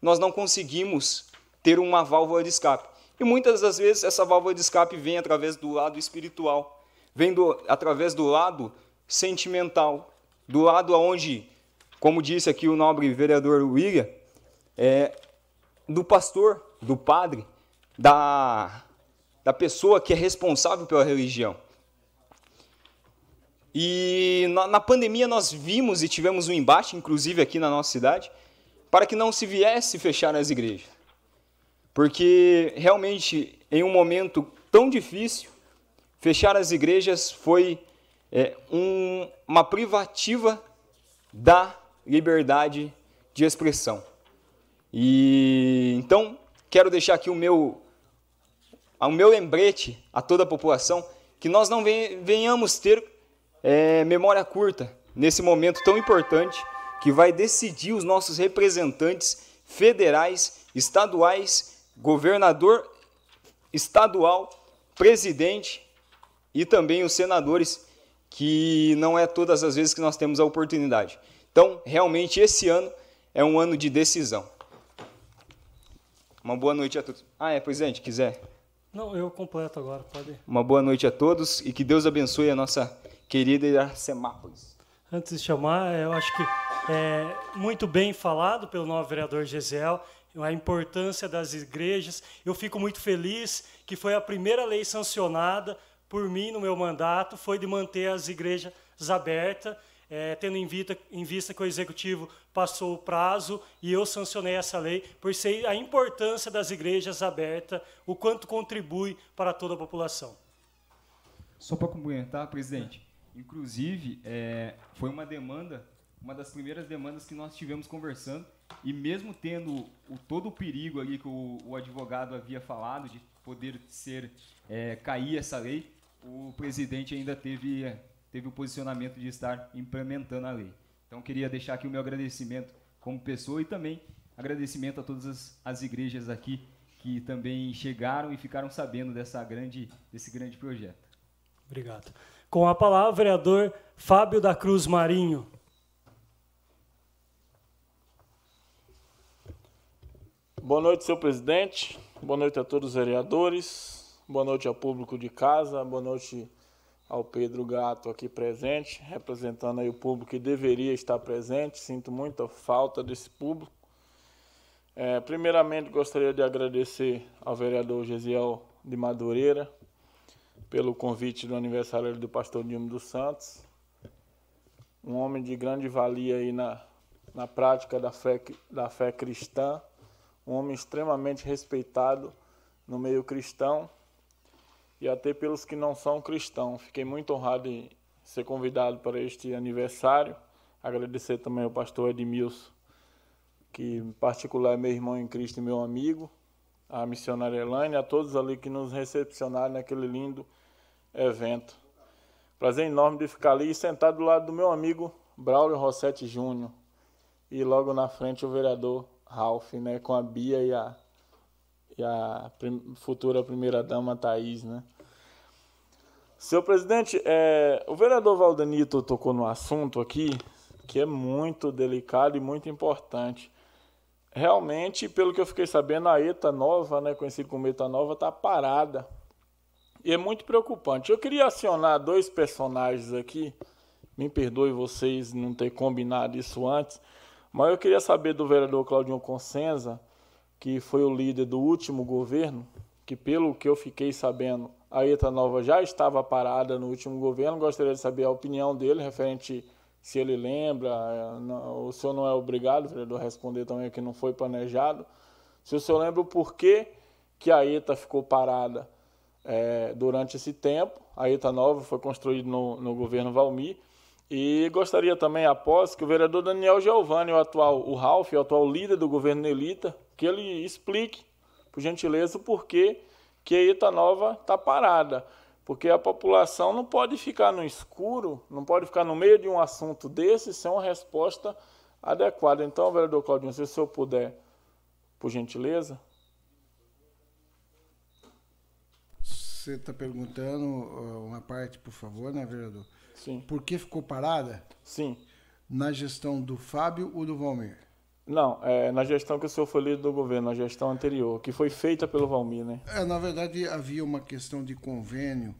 nós não conseguimos ter uma válvula de escape. E muitas das vezes essa válvula de escape vem através do lado espiritual, vem do, através do lado sentimental, do lado onde como disse aqui o nobre vereador William, é, do pastor, do padre, da, da pessoa que é responsável pela religião. E na, na, pandemia nós vimos e tivemos um embate, inclusive aqui na nossa cidade, para que não se viesse fechar as igrejas. Porque realmente, em um momento tão difícil, fechar as igrejas foi é, um, uma privativa da liberdade de expressão. E então quero deixar aqui o meu o meu lembrete a toda a população que nós não venhamos ter é, memória curta nesse momento tão importante que vai decidir os nossos representantes federais, estaduais, governador estadual, presidente e também os senadores, que não é todas as vezes que nós temos a oportunidade. Então, realmente, esse ano é um ano de decisão. Uma boa noite a todos. Ah, é, presidente, quiser Não, eu completo agora, pode. Uma boa noite a todos e que Deus abençoe a nossa querida Iracemápolis. Antes de chamar, eu acho que é muito bem falado pelo novo vereador Gesiel, a importância das igrejas. Eu fico muito feliz que foi a primeira lei sancionada por mim no meu mandato, foi de manter as igrejas abertas, é, tendo em vista, em vista que o executivo passou o prazo e eu sancionei essa lei, por ser a importância das igrejas abertas, o quanto contribui para toda a população. Só para complementar, presidente, inclusive é, foi uma demanda, uma das primeiras demandas que nós tivemos conversando, e mesmo tendo o, todo o perigo ali que o, o advogado havia falado de poder ser é, cair essa lei, o presidente ainda teve teve o posicionamento de estar implementando a lei. Então, queria deixar aqui o meu agradecimento como pessoa e também agradecimento a todas as, as igrejas aqui que também chegaram e ficaram sabendo dessa grande, desse grande projeto. Obrigado. Com a palavra, o vereador Fábio da Cruz Marinho. Boa noite, senhor presidente. Boa noite a todos os vereadores. Boa noite ao público de casa. Boa noite ao Pedro Gato aqui presente, representando aí o público que deveria estar presente. Sinto muita falta desse público. É, primeiramente, gostaria de agradecer ao vereador Gesiel de Madureira pelo convite do aniversário do pastor Dilma dos Santos. Um homem de grande valia aí na, na prática da fé, da fé cristã, um homem extremamente respeitado no meio cristão e até pelos que não são cristãos. Fiquei muito honrado em ser convidado para este aniversário. Agradecer também ao pastor Edmilson, que em particular é meu irmão em Cristo e meu amigo, a missionária Elaine, a todos ali que nos recepcionaram naquele lindo evento. Prazer enorme de ficar ali sentado do lado do meu amigo Braulio Rossetti Júnior e logo na frente o vereador Ralph, né, com a Bia e a a prim futura primeira-dama Thaís, né? Senhor presidente, é, o vereador Valdenito tocou no assunto aqui que é muito delicado e muito importante. Realmente, pelo que eu fiquei sabendo, a ETA nova, né, conhecida como ETA nova, está parada. E é muito preocupante. Eu queria acionar dois personagens aqui. Me perdoe vocês não ter combinado isso antes, mas eu queria saber do vereador Claudinho Consenza que foi o líder do último governo, que pelo que eu fiquei sabendo, a ETA Nova já estava parada no último governo. Gostaria de saber a opinião dele referente se ele lembra. O senhor não é obrigado, vereador, a responder também que não foi planejado. Se o senhor lembra o porquê que a ETA ficou parada é, durante esse tempo. A ETA Nova foi construída no, no governo Valmir. E gostaria também, após, que o vereador Daniel Giovanni, o atual, o Ralph, o atual líder do governo Nelita, que ele explique, por gentileza, o porquê que a Ita Nova está parada. Porque a população não pode ficar no escuro, não pode ficar no meio de um assunto desse sem uma resposta adequada. Então, vereador Claudinho, se o senhor puder, por gentileza. Você está perguntando uma parte, por favor, né, vereador? Sim. Por que ficou parada? Sim. Na gestão do Fábio ou do Valmir? Não, é na gestão que o senhor foi líder do governo, na gestão anterior, que foi feita pelo Valmir, né? É, na verdade, havia uma questão de convênio,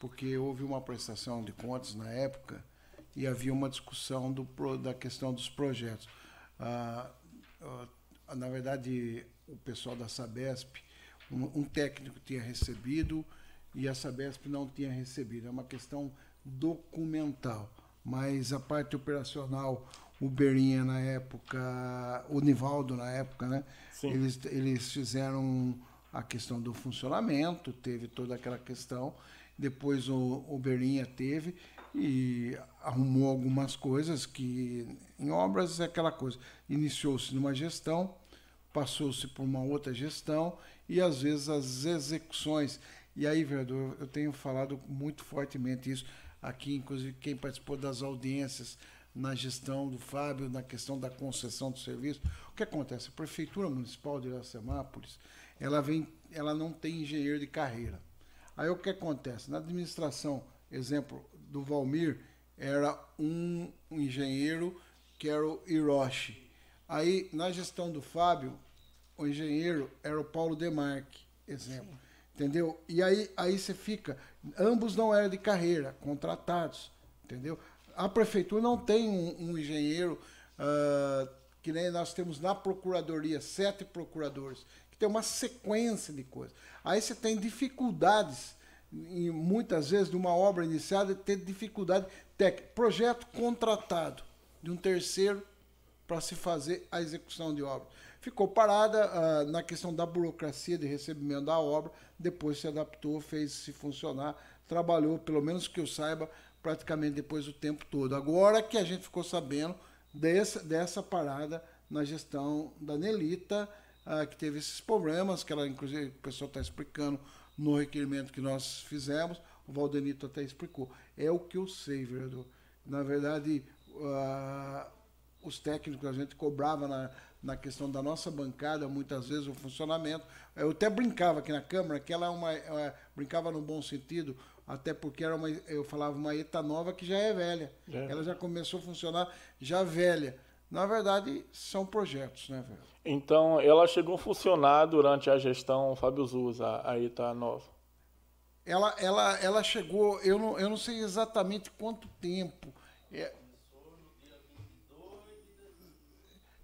porque houve uma prestação de contas na época e havia uma discussão do, da questão dos projetos. Ah, ah, na verdade, o pessoal da Sabesp, um, um técnico tinha recebido e a Sabesp não tinha recebido. É uma questão documental, mas a parte operacional o Berinha na época, o Nivaldo na época, né? Sim. Eles, eles fizeram a questão do funcionamento, teve toda aquela questão. Depois o, o Berinha teve e arrumou algumas coisas que em obras é aquela coisa. Iniciou-se numa gestão, passou-se por uma outra gestão e às vezes as execuções. E aí, vereador, eu tenho falado muito fortemente isso aqui, inclusive quem participou das audiências na gestão do Fábio, na questão da concessão do serviço. O que acontece? A Prefeitura Municipal de Iracemápolis, ela, vem, ela não tem engenheiro de carreira. Aí o que acontece? Na administração, exemplo, do Valmir, era um, um engenheiro que era o Hiroshi. Aí, na gestão do Fábio, o engenheiro era o Paulo Demarque, exemplo. entendeu? E aí, aí você fica. Ambos não eram de carreira, contratados, entendeu? A prefeitura não tem um, um engenheiro uh, que nem nós temos na procuradoria, sete procuradores, que tem uma sequência de coisas. Aí você tem dificuldades, e muitas vezes, de uma obra iniciada, ter dificuldade técnica. Projeto contratado de um terceiro para se fazer a execução de obra. Ficou parada uh, na questão da burocracia de recebimento da obra, depois se adaptou, fez se funcionar, trabalhou, pelo menos que eu saiba, praticamente depois o tempo todo. Agora que a gente ficou sabendo dessa, dessa parada na gestão da Nelita, uh, que teve esses problemas, que ela, inclusive, o pessoal está explicando no requerimento que nós fizemos, o Valdenito até explicou. É o que eu sei, vereador. Na verdade, uh, os técnicos a gente cobrava na, na questão da nossa bancada, muitas vezes, o funcionamento. Eu até brincava aqui na Câmara, que ela é uma. É, brincava no bom sentido, até porque era uma, eu falava uma ETA nova que já é velha. É. Ela já começou a funcionar já velha. Na verdade, são projetos, né, velho? Então, ela chegou a funcionar durante a gestão Fábio Zuz, a, a ETA nova. Ela, ela, ela chegou, eu não, eu não sei exatamente quanto tempo. É,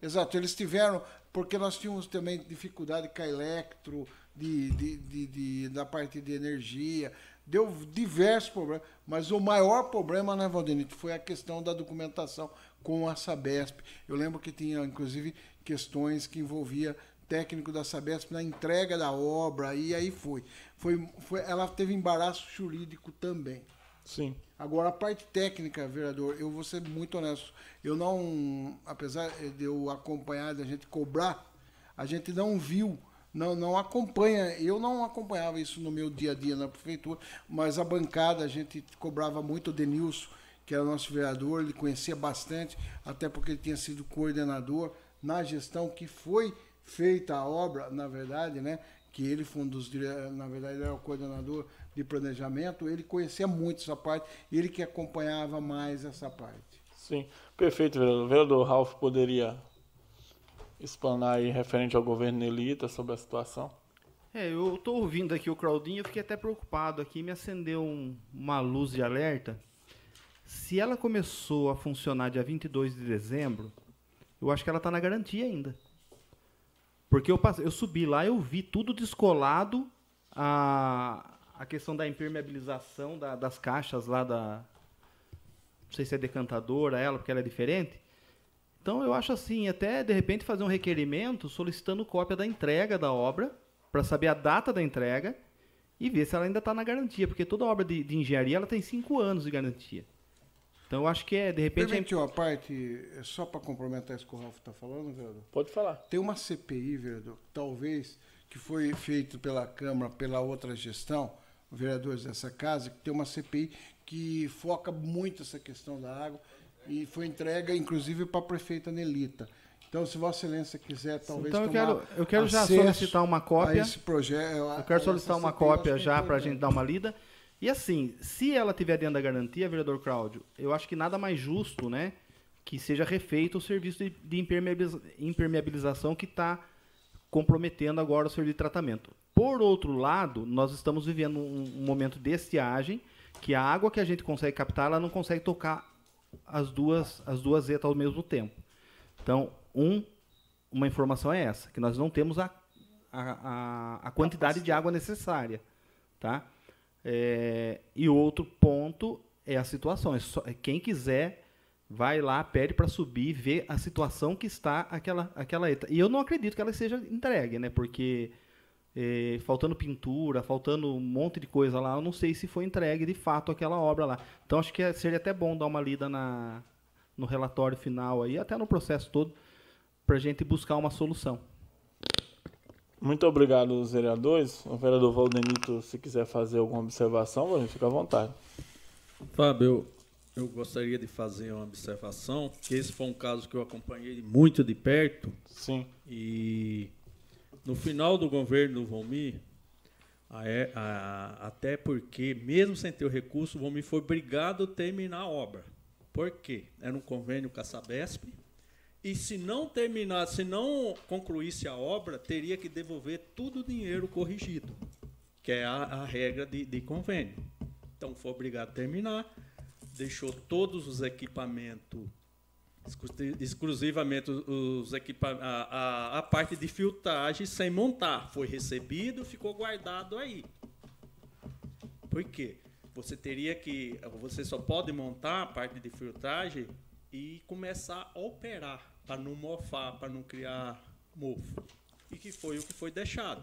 Exato, eles tiveram, porque nós tínhamos também dificuldade com a Electro, de, de, de, de, da parte de energia, deu diversos problemas, mas o maior problema, né, Valdenito, foi a questão da documentação com a Sabesp. Eu lembro que tinha, inclusive, questões que envolvia técnico da Sabesp na entrega da obra, e aí foi. foi, foi ela teve embaraço jurídico também. Sim. Agora, a parte técnica, vereador, eu vou ser muito honesto. Eu não, apesar de eu acompanhar, da gente cobrar, a gente não viu, não, não acompanha. Eu não acompanhava isso no meu dia a dia na prefeitura, mas a bancada, a gente cobrava muito o Denilson, que era nosso vereador, ele conhecia bastante, até porque ele tinha sido coordenador na gestão que foi feita a obra, na verdade, né? Que ele foi um dos, na verdade, ele era o coordenador de planejamento, ele conhecia muito essa parte, ele que acompanhava mais essa parte. Sim, perfeito, vereador. O vereador Ralph poderia explanar aí referente ao governo Nelita sobre a situação? É, eu estou ouvindo aqui o Claudinho, eu fiquei até preocupado aqui, me acendeu um, uma luz de alerta. Se ela começou a funcionar dia 22 de dezembro, eu acho que ela está na garantia ainda. Porque eu, passei, eu subi lá, eu vi tudo descolado, a, a questão da impermeabilização da, das caixas lá da. Não sei se é decantadora ela, porque ela é diferente. Então eu acho assim, até de repente fazer um requerimento solicitando cópia da entrega da obra, para saber a data da entrega e ver se ela ainda está na garantia, porque toda obra de, de, engenharia ela tem cinco anos de garantia. Então eu acho que é, de repente. Permite uma parte, é só para complementar isso que o Ralf está falando, vereador? Pode falar. Tem uma CPI, vereador, talvez, que foi feito pela Câmara, pela outra gestão, vereadores dessa casa, que tem uma CPI que foca muito essa questão da água e foi entrega, inclusive, para a prefeita Nelita. Então, se Vossa Excelência quiser, talvez. Então, eu quero, eu quero já solicitar uma cópia. Esse projeto, eu quero solicitar uma cópia já para a gente dar uma lida. E assim, se ela tiver dentro da garantia, vereador Cláudio, eu acho que nada mais justo, né, que seja refeito o serviço de, de impermeabilização que está comprometendo agora o serviço de tratamento. Por outro lado, nós estamos vivendo um, um, momento de estiagem, que a água que a gente consegue captar, ela não consegue tocar as duas, as duas etas ao mesmo tempo. Então, um, uma informação é essa, que nós não temos a, a, a, a quantidade de água necessária. Tá? É, e outro ponto é a situação. É só, é quem quiser, vai lá, pede para subir, ver a situação que está aquela, aquela eta. E eu não acredito que ela seja entregue, né? Porque é, faltando pintura, faltando um monte de coisa lá. Eu não sei se foi entregue de fato aquela obra lá. Então acho que seria até bom dar uma lida na, no relatório final aí, até no processo todo, para a gente buscar uma solução. Muito obrigado, vereadores. O vereador Valdenito, se quiser fazer alguma observação, fica à vontade. Fábio, eu, eu gostaria de fazer uma observação, que esse foi um caso que eu acompanhei muito de perto. Sim. E no final do governo do Valmir, até porque, mesmo sem ter o recurso, o Valmir foi obrigado a terminar a obra. Por quê? Era um convênio com a Sabesp, e se não terminasse, se não concluísse a obra, teria que devolver tudo o dinheiro corrigido. que é a, a regra de, de convênio. Então, foi obrigado a terminar, deixou todos os equipamentos exclusivamente os equipa a, a, a, parte de filtragem sem montar. Foi recebido, ficou guardado aí. Por quê? Você teria que. Você só pode montar a parte de filtragem e começar a operar para não mofar, para não criar mofo. E que foi o que foi deixado.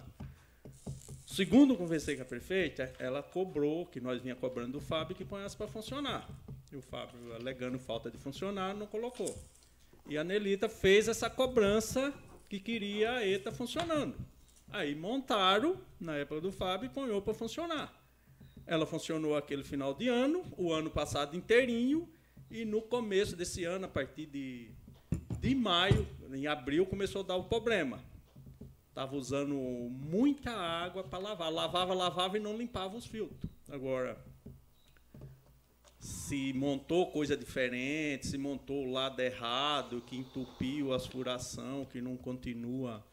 Segundo conversei com a prefeita, ela cobrou, que nós vinha cobrando do Fábio, que põe para funcionar. E o Fábio, alegando falta de funcionar, não colocou. E a Nelita fez essa cobrança que queria a ETA funcionando. Aí montaram, na época do Fábio, e ponhou para funcionar. Ela funcionou aquele final de ano, o ano passado inteirinho, e no começo desse ano, a partir de, de maio, em abril, começou a dar o problema. Estava usando muita água para lavar. Lavava, lavava e não limpava os filtros. Agora, se montou coisa diferente, se montou o lado errado, que entupiu as furação, que não continua.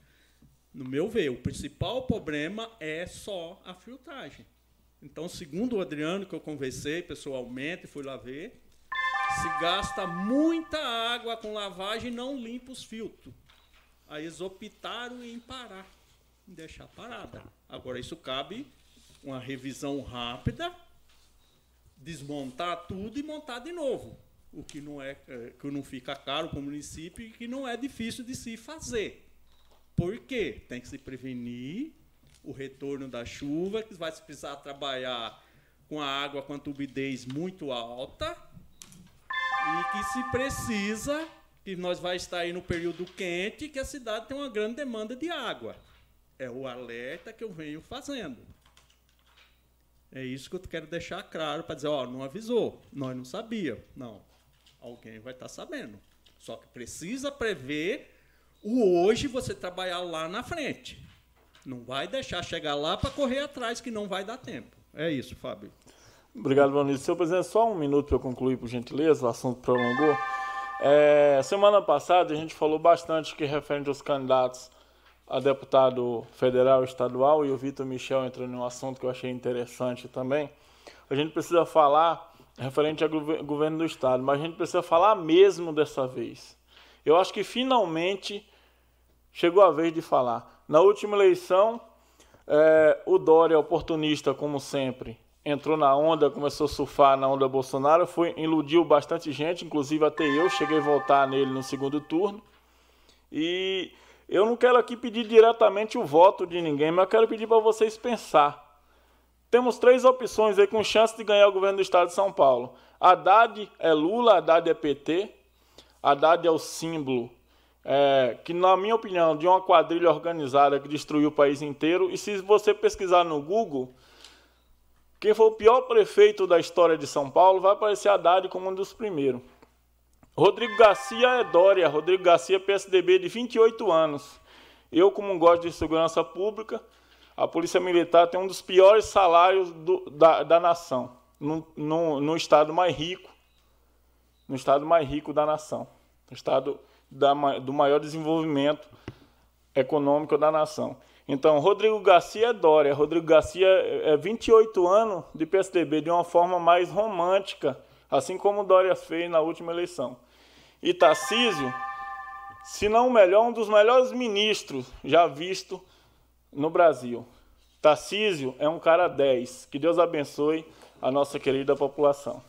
No meu ver, o principal problema é só a filtragem. Então, segundo o Adriano, que eu conversei pessoalmente, fui lá ver, se gasta muita água com lavagem e não limpa os filtros. Aí eles optaram em parar, em deixar parada. Agora, isso cabe uma revisão rápida desmontar tudo e montar de novo. O que não é eh, que não fica caro para o município e que não é difícil de se fazer. Por quê? Tem que se prevenir o retorno da chuva, que vai precisar trabalhar com a água com a turbidez muito alta e que se precisa que nós vai estar aí no período quente que a cidade tem uma grande demanda de água. É o alerta que eu venho fazendo. É isso que eu quero deixar claro para dizer, ó, não avisou, nós não sabia. Não, alguém vai estar tá sabendo. Só que precisa prever o hoje você trabalhar lá na frente. Não vai deixar chegar lá para correr atrás que não vai dar tempo. É isso, Fábio. Obrigado, Vanilson. Senhor presidente, só um minuto para eu concluir, por gentileza, o assunto prolongou. É, semana passada a gente falou bastante que referente aos candidatos a deputado federal e estadual, e o Vitor Michel entrou num assunto que eu achei interessante também. A gente precisa falar referente ao governo do estado, mas a gente precisa falar mesmo dessa vez. Eu acho que finalmente chegou a vez de falar. Na última eleição, é, o Dória, oportunista como sempre, entrou na onda, começou a surfar na onda Bolsonaro, foi, iludiu bastante gente, inclusive até eu, cheguei a votar nele no segundo turno. E eu não quero aqui pedir diretamente o voto de ninguém, mas eu quero pedir para vocês pensar. Temos três opções aí com chance de ganhar o governo do estado de São Paulo. Haddad é Lula, Haddad é PT, Haddad é o símbolo, é, que na minha opinião, de uma quadrilha organizada que destruiu o país inteiro. E se você pesquisar no Google, quem foi o pior prefeito da história de São Paulo vai aparecer Haddad como um dos primeiros. Rodrigo Garcia é Dória, Rodrigo Garcia PSDB de 28 anos. Eu, como gosto de segurança pública, a Polícia Militar tem um dos piores salários do, da, da nação, no, no, no, estado mais rico, no estado mais rico da nação, no estado da, do maior desenvolvimento econômico da nação. Então, Rodrigo Garcia é Dória, Rodrigo Garcia é 28 anos de PSDB de uma forma mais romântica, assim como Dória fez na última eleição. E Tarcísio, se não o melhor, um dos melhores ministros já visto no Brasil. Tarcísio é um cara 10. Que Deus abençoe a nossa querida população.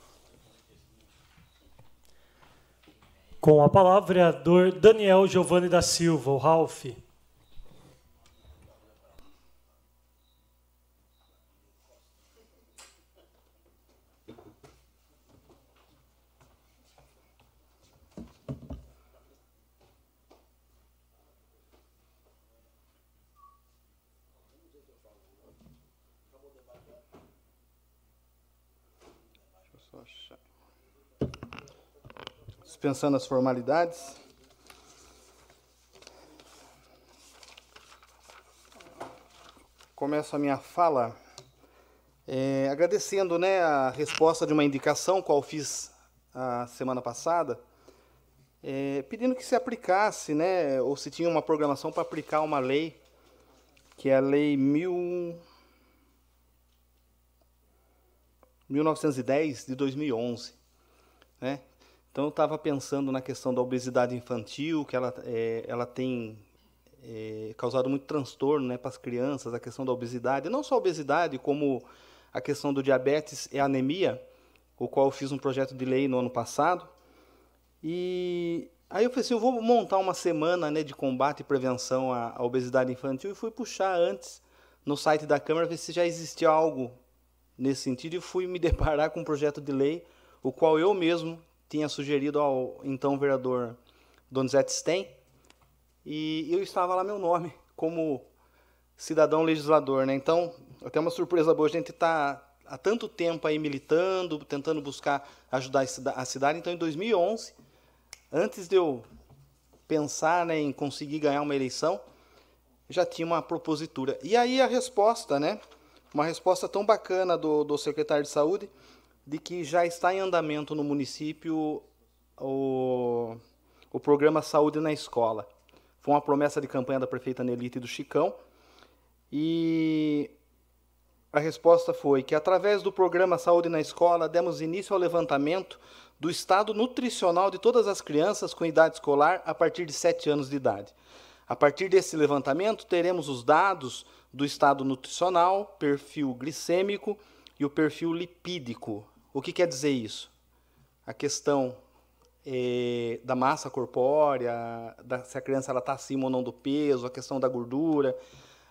Com a palavra, vereador Daniel Giovanni da Silva, o Ralph. Dispensando as formalidades. Começo a minha fala é, agradecendo né, a resposta de uma indicação qual fiz a semana passada, é, pedindo que se aplicasse, né, ou se tinha uma programação para aplicar uma lei, que é a Lei 1000, 1910 de 2011. Né? Então eu estava pensando na questão da obesidade infantil, que ela, é, ela tem é, causado muito transtorno né, para as crianças, a questão da obesidade, não só a obesidade, como a questão do diabetes e anemia, o qual eu fiz um projeto de lei no ano passado. E aí eu falei assim, eu vou montar uma semana né, de combate e prevenção à, à obesidade infantil e fui puxar antes no site da Câmara ver se já existia algo nesse sentido e fui me *laughs* deparar com um projeto de lei, o qual eu mesmo tinha sugerido ao então vereador Donizete Stein, e eu estava lá meu nome como cidadão legislador, né? Então, até uma surpresa boa, a gente está há tanto tempo aí militando, tentando buscar ajudar a cidade. Então, em 2011, antes de eu pensar né, em conseguir ganhar uma eleição, já tinha uma propositura. E aí a resposta, né? Uma resposta tão bacana do, do secretário de saúde, de que já está em andamento no município o, o programa Saúde na Escola. Foi uma promessa de campanha da prefeita Nelita e do Chicão. E a resposta foi que, através do programa Saúde na Escola, demos início ao levantamento do estado nutricional de todas as crianças com idade escolar a partir de 7 anos de idade. A partir desse levantamento, teremos os dados do estado nutricional, perfil glicêmico e o perfil lipídico. O que quer dizer isso? A questão é, da massa corpórea, da, se a criança está acima ou não do peso, a questão da gordura,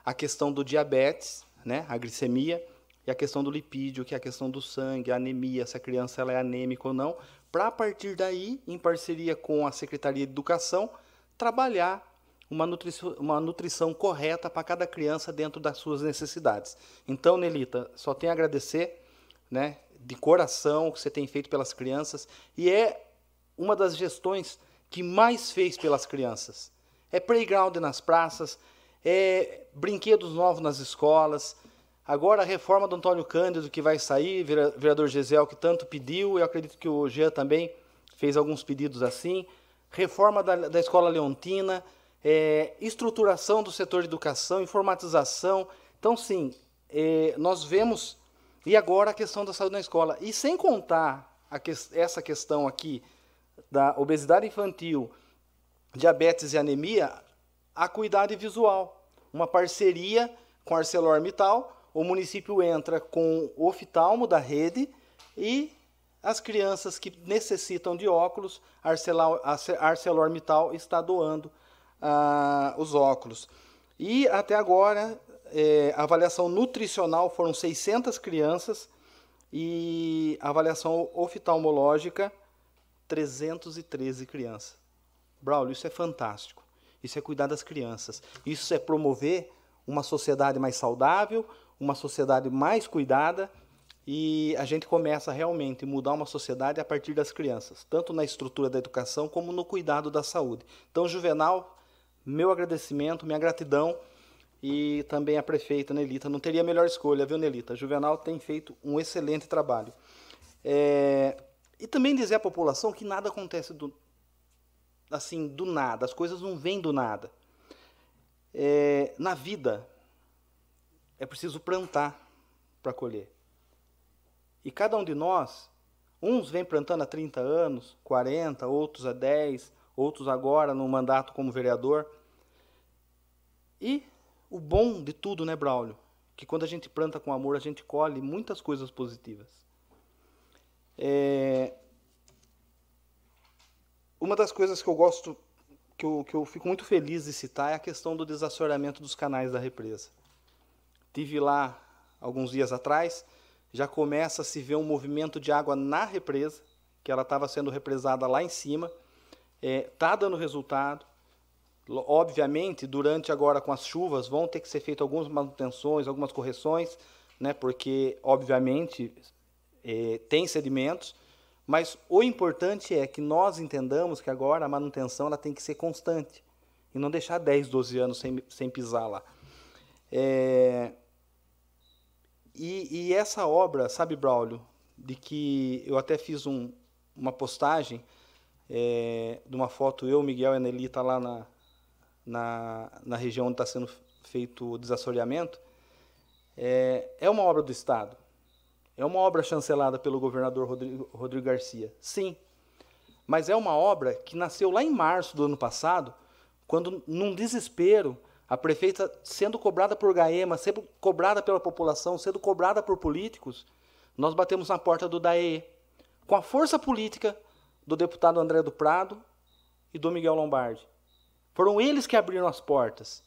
a questão do diabetes, né, a glicemia, e a questão do lipídio, que é a questão do sangue, a anemia, se a criança ela é anêmica ou não, para a partir daí, em parceria com a Secretaria de Educação, trabalhar uma nutrição, uma nutrição correta para cada criança dentro das suas necessidades. Então, Nelita, só tenho a agradecer, né, de coração que você tem feito pelas crianças e é uma das gestões que mais fez pelas crianças. É playground nas praças, é brinquedos novos nas escolas. Agora a reforma do Antônio Cândido que vai sair, vereador Gisel que tanto pediu, eu acredito que o Jean também fez alguns pedidos assim. Reforma da, da escola leontina, é, estruturação do setor de educação, informatização. Então, sim, é, nós vemos. E agora a questão da saúde na escola. E sem contar que, essa questão aqui da obesidade infantil, diabetes e anemia, a acuidade visual. Uma parceria com a ArcelorMittal, o município entra com o oftalmo da rede e as crianças que necessitam de óculos, a ArcelorMittal está doando ah, os óculos. E até agora, é, a avaliação nutricional foram 600 crianças e avaliação oftalmológica 313 crianças. Braulio, isso é fantástico. Isso é cuidar das crianças. Isso é promover uma sociedade mais saudável, uma sociedade mais cuidada e a gente começa realmente a mudar uma sociedade a partir das crianças, tanto na estrutura da educação como no cuidado da saúde. Então, Juvenal, meu agradecimento, minha gratidão e também a prefeita Nelita. Não teria melhor escolha, viu, Nelita? Juvenal tem feito um excelente trabalho. É, e também dizer à população que nada acontece do, assim do nada, as coisas não vêm do nada. É, na vida, é preciso plantar para colher. E cada um de nós, uns vem plantando há 30 anos, 40, outros há 10, outros agora no mandato como vereador. E o bom de tudo, né, Braulio? Que quando a gente planta com amor, a gente colhe muitas coisas positivas. É... Uma das coisas que eu gosto, que eu, que eu fico muito feliz de citar, é a questão do desassoreamento dos canais da represa. Tive lá alguns dias atrás, já começa a se ver um movimento de água na represa, que ela estava sendo represada lá em cima, está é, tá dando resultado. Obviamente, durante agora com as chuvas, vão ter que ser feitas algumas manutenções, algumas correções, né, porque, obviamente, é, tem sedimentos, mas o importante é que nós entendamos que agora a manutenção ela tem que ser constante e não deixar 10, 12 anos sem, sem pisar lá. É, e, e, essa obra, sabe, Braulio, de que eu até fiz um, uma postagem é, de uma foto eu, Miguel e a Nelita lá na, na, na região onde está sendo feito o desassoreamento, é, é uma obra do Estado É uma obra chancelada pelo governador Rodrigo, Rodrigo Garcia. Sim. Mas é uma obra que nasceu lá em março do ano passado, quando, num desespero, a prefeita sendo cobrada por Gaema, sendo cobrada pela população, sendo cobrada por políticos, nós batemos na porta do DAE, com a força política do deputado André do Prado e do Miguel Lombardi. Foram eles que abriram as portas.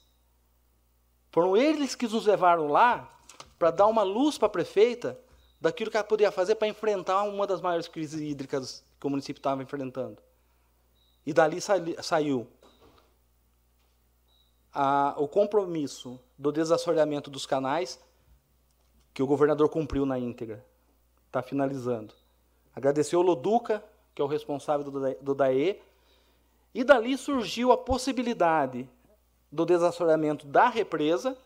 Foram eles que nos levaram lá para dar uma luz para a prefeita daquilo que ela podia fazer para enfrentar uma das maiores crises hídricas que o município estava enfrentando. E dali saiu a, o compromisso do desassoreamento dos canais, que o governador cumpriu na íntegra. Está finalizando. Agradecer o Loduca, que é o responsável do, do DAE, e dali surgiu a possibilidade do desassoreamento da represa,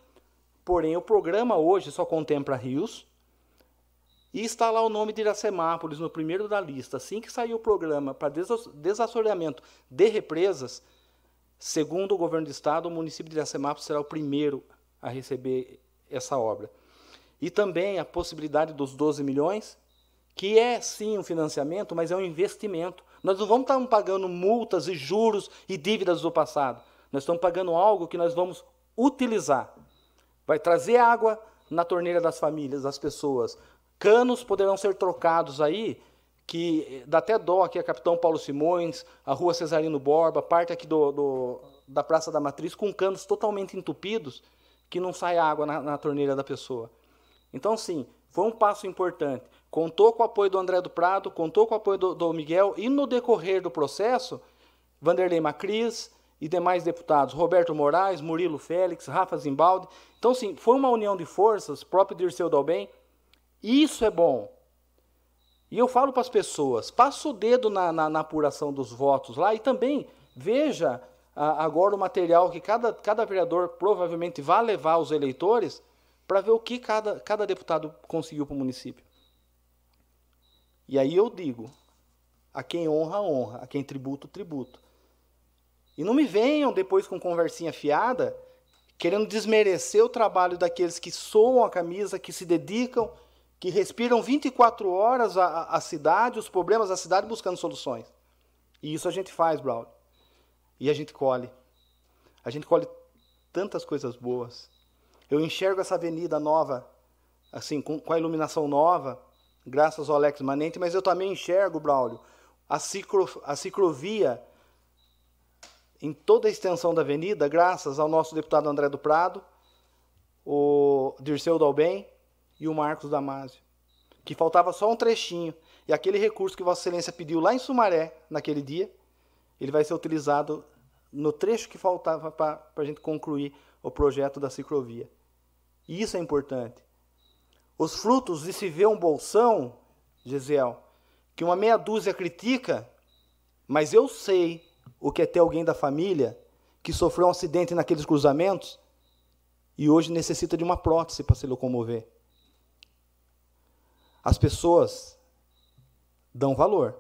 porém o programa hoje só contempla rios, e está lá o nome de Iracemápolis no primeiro da lista. Assim que saiu o programa para desassoreamento de represas, segundo o governo do estado, o município de Iracemápolis será o primeiro a receber essa obra. E também a possibilidade dos 12 milhões, que é sim um financiamento, mas é um investimento. Nós não vamos estar pagando multas e juros e dívidas do passado. Nós estamos pagando algo que nós vamos utilizar. Vai trazer água na torneira das famílias, das pessoas. Canos poderão ser trocados aí, que dá até dó aqui a Capitão Paulo Simões, a Rua Cesarino Borba, parte aqui do, do da Praça da Matriz, com canos totalmente entupidos, que não sai água na, na torneira da pessoa. Então, sim, foi um passo importante. Contou com o apoio do André do Prado, contou com o apoio do, do Miguel, e no decorrer do processo, Vanderlei Macris, e demais deputados, Roberto Moraes, Murilo Félix, Rafa Zimbaldi. Então, sim, foi uma união de forças, próprio Dirceu Dalben. Isso é bom. E eu falo para as pessoas, passa o dedo na, na, na, apuração dos votos lá e também veja a, agora o material que cada, cada vereador provavelmente vai levar aos eleitores para ver o que cada, cada deputado conseguiu para o município. E aí eu digo, a quem honra, honra, a quem tributo, tributo. E não me venham depois com conversinha fiada, querendo desmerecer o trabalho daqueles que soam a camisa, que se dedicam, que respiram 24 horas a, a cidade, os problemas da cidade, buscando soluções. E isso a gente faz, Braulio. E a gente colhe. A gente colhe tantas coisas boas. Eu enxergo essa avenida nova, assim, com, com a iluminação nova, graças ao Alex Manente, mas eu também enxergo, Braulio, a, ciclo, a ciclovia em toda a extensão da avenida, graças ao nosso deputado André do Prado, o Dirceu Dalben e o Marcos Damasio, que faltava só um trechinho. E aquele recurso que Vossa Excelência pediu lá em Sumaré, naquele dia, ele vai ser utilizado no trecho que faltava para a gente concluir o projeto da ciclovia. E isso é importante. Os frutos de se ver um bolsão, Gisel, que uma meia dúzia critica, mas eu sei o que é ter alguém da família que sofreu um acidente naqueles cruzamentos e hoje necessita de uma prótese para se locomover. As pessoas dão valor.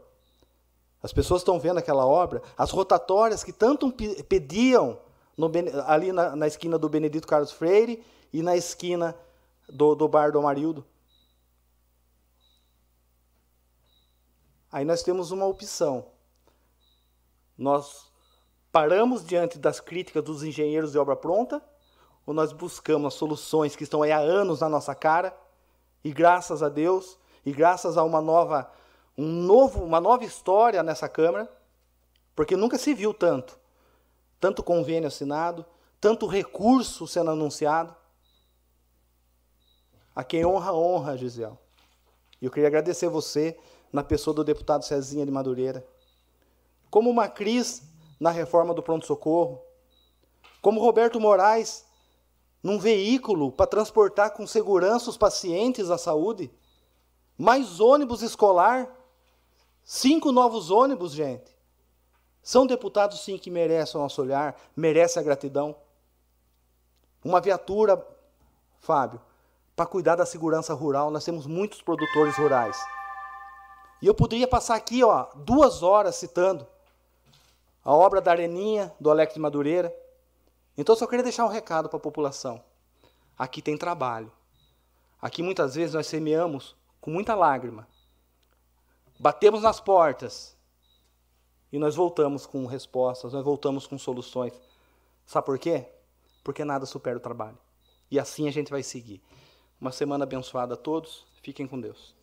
As pessoas estão vendo aquela obra, as rotatórias que tanto pediam no, ali na, na, esquina do Benedito Carlos Freire e na esquina do, do bar do Amarildo. Aí nós temos uma opção nós paramos diante das críticas dos engenheiros de obra pronta, ou nós buscamos soluções que estão aí há anos na nossa cara, e graças a Deus, e graças a uma nova, um novo, uma nova história nessa Câmara, porque nunca se viu tanto, tanto convênio assinado, tanto recurso sendo anunciado. A quem honra, honra, Gisele. E eu queria agradecer você, na pessoa do deputado Cezinha de Madureira, como Macris na reforma do pronto-socorro, como Roberto Moraes num veículo para transportar com segurança os pacientes à saúde, mais ônibus escolar, cinco novos ônibus, gente. São deputados, sim, que merecem o nosso olhar, merecem a gratidão. Uma viatura, Fábio, para cuidar da segurança rural, nós temos muitos produtores rurais. E eu poderia passar aqui ó, duas horas citando a obra da Areninha, do Alex de Madureira. Então, eu só queria deixar um recado para a população. Aqui tem trabalho. Aqui, muitas vezes, nós semeamos com muita lágrima. Batemos nas portas e nós voltamos com respostas, nós voltamos com soluções. Sabe por quê? Porque nada supera o trabalho. E assim a gente vai seguir. Uma semana abençoada a todos. Fiquem com Deus.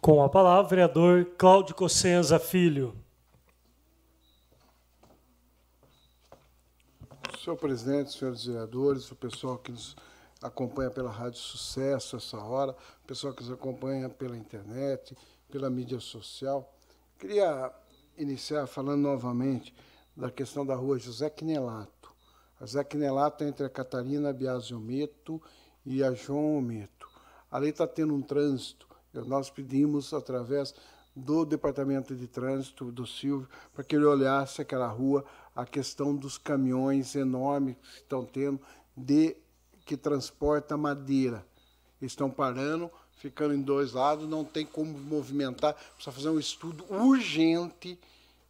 Com a palavra, vereador Cláudio Cossenza Filho. Senhor presidente, senhores vereadores, o pessoal que nos acompanha pela Rádio Sucesso essa hora, o pessoal que nos acompanha pela internet, pela mídia social. Queria iniciar falando novamente da questão da rua José Quinelato. A José Quinelato é entre a Catarina Biasio Meto e a João Meto. Ali está tendo um trânsito. Nós pedimos, através do Departamento de Trânsito, do Silvio, para que ele olhasse aquela rua, a questão dos caminhões enormes que estão tendo de que transporta madeira. Estão parando, ficando em dois lados, não tem como movimentar, precisa fazer um estudo urgente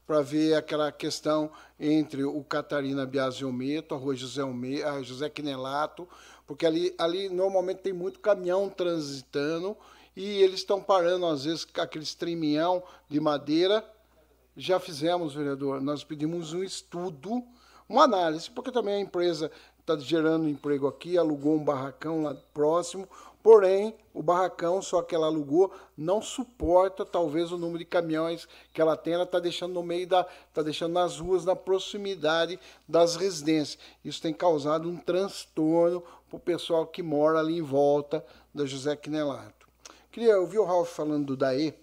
para ver aquela questão entre o Catarina Biasiometo, a rua José, a José Quinelato, porque ali, ali normalmente tem muito caminhão transitando e eles estão parando, às vezes, com aquele streamião de madeira. Já fizemos, vereador, nós pedimos um estudo, uma análise, porque também a empresa está gerando emprego aqui, alugou um barracão lá próximo, porém, o barracão, só que ela alugou, não suporta talvez o número de caminhões que ela tem, ela está deixando no meio da. está deixando nas ruas, na proximidade das residências. Isso tem causado um transtorno para o pessoal que mora ali em volta da José Quinelato. Queria ouvir o Ralf falando do DAE.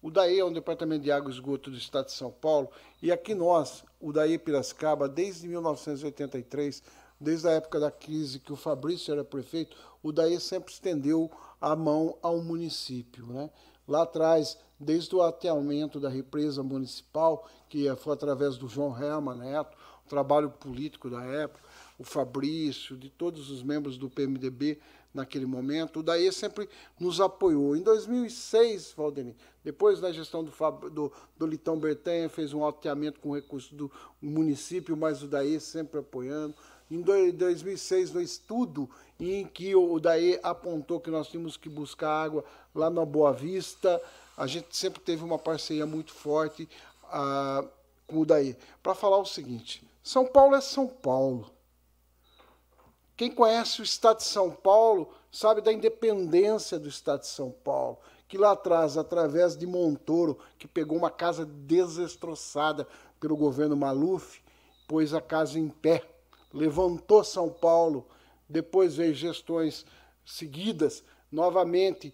O DAE é um departamento de água e esgoto do estado de São Paulo, e aqui nós, o DAE Piracicaba, desde 1983, desde a época da crise que o Fabrício era prefeito, o DAE sempre estendeu a mão ao município. Né? Lá atrás, desde o ateamento da represa municipal, que foi através do João Helma Neto, o trabalho político da época, o Fabrício, de todos os membros do PMDB naquele momento, o DAE sempre nos apoiou. Em 2006, Valdemir, depois da gestão do, do, do Litão Bertanha, fez um ateamento com recursos do município, mas o DAE sempre apoiando. Em 2006, no estudo em que o DAE apontou que nós tínhamos que buscar água lá na Boa Vista, a gente sempre teve uma parceria muito forte ah, com o DAE. Para falar o seguinte: São Paulo é São Paulo. Quem conhece o estado de São Paulo sabe da independência do estado de São Paulo. Que lá atrás, através de Montoro, que pegou uma casa desestroçada pelo governo Maluf, pôs a casa em pé levantou São Paulo, depois veio gestões seguidas, novamente,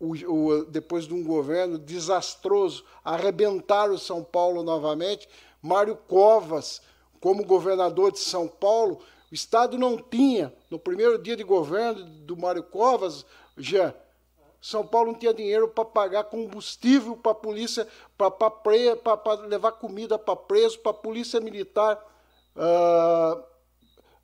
o, o, depois de um governo desastroso, arrebentaram São Paulo novamente. Mário Covas, como governador de São Paulo, o Estado não tinha, no primeiro dia de governo do Mário Covas, já São Paulo não tinha dinheiro para pagar combustível para a polícia, para levar comida para preso, para a polícia militar. Uh,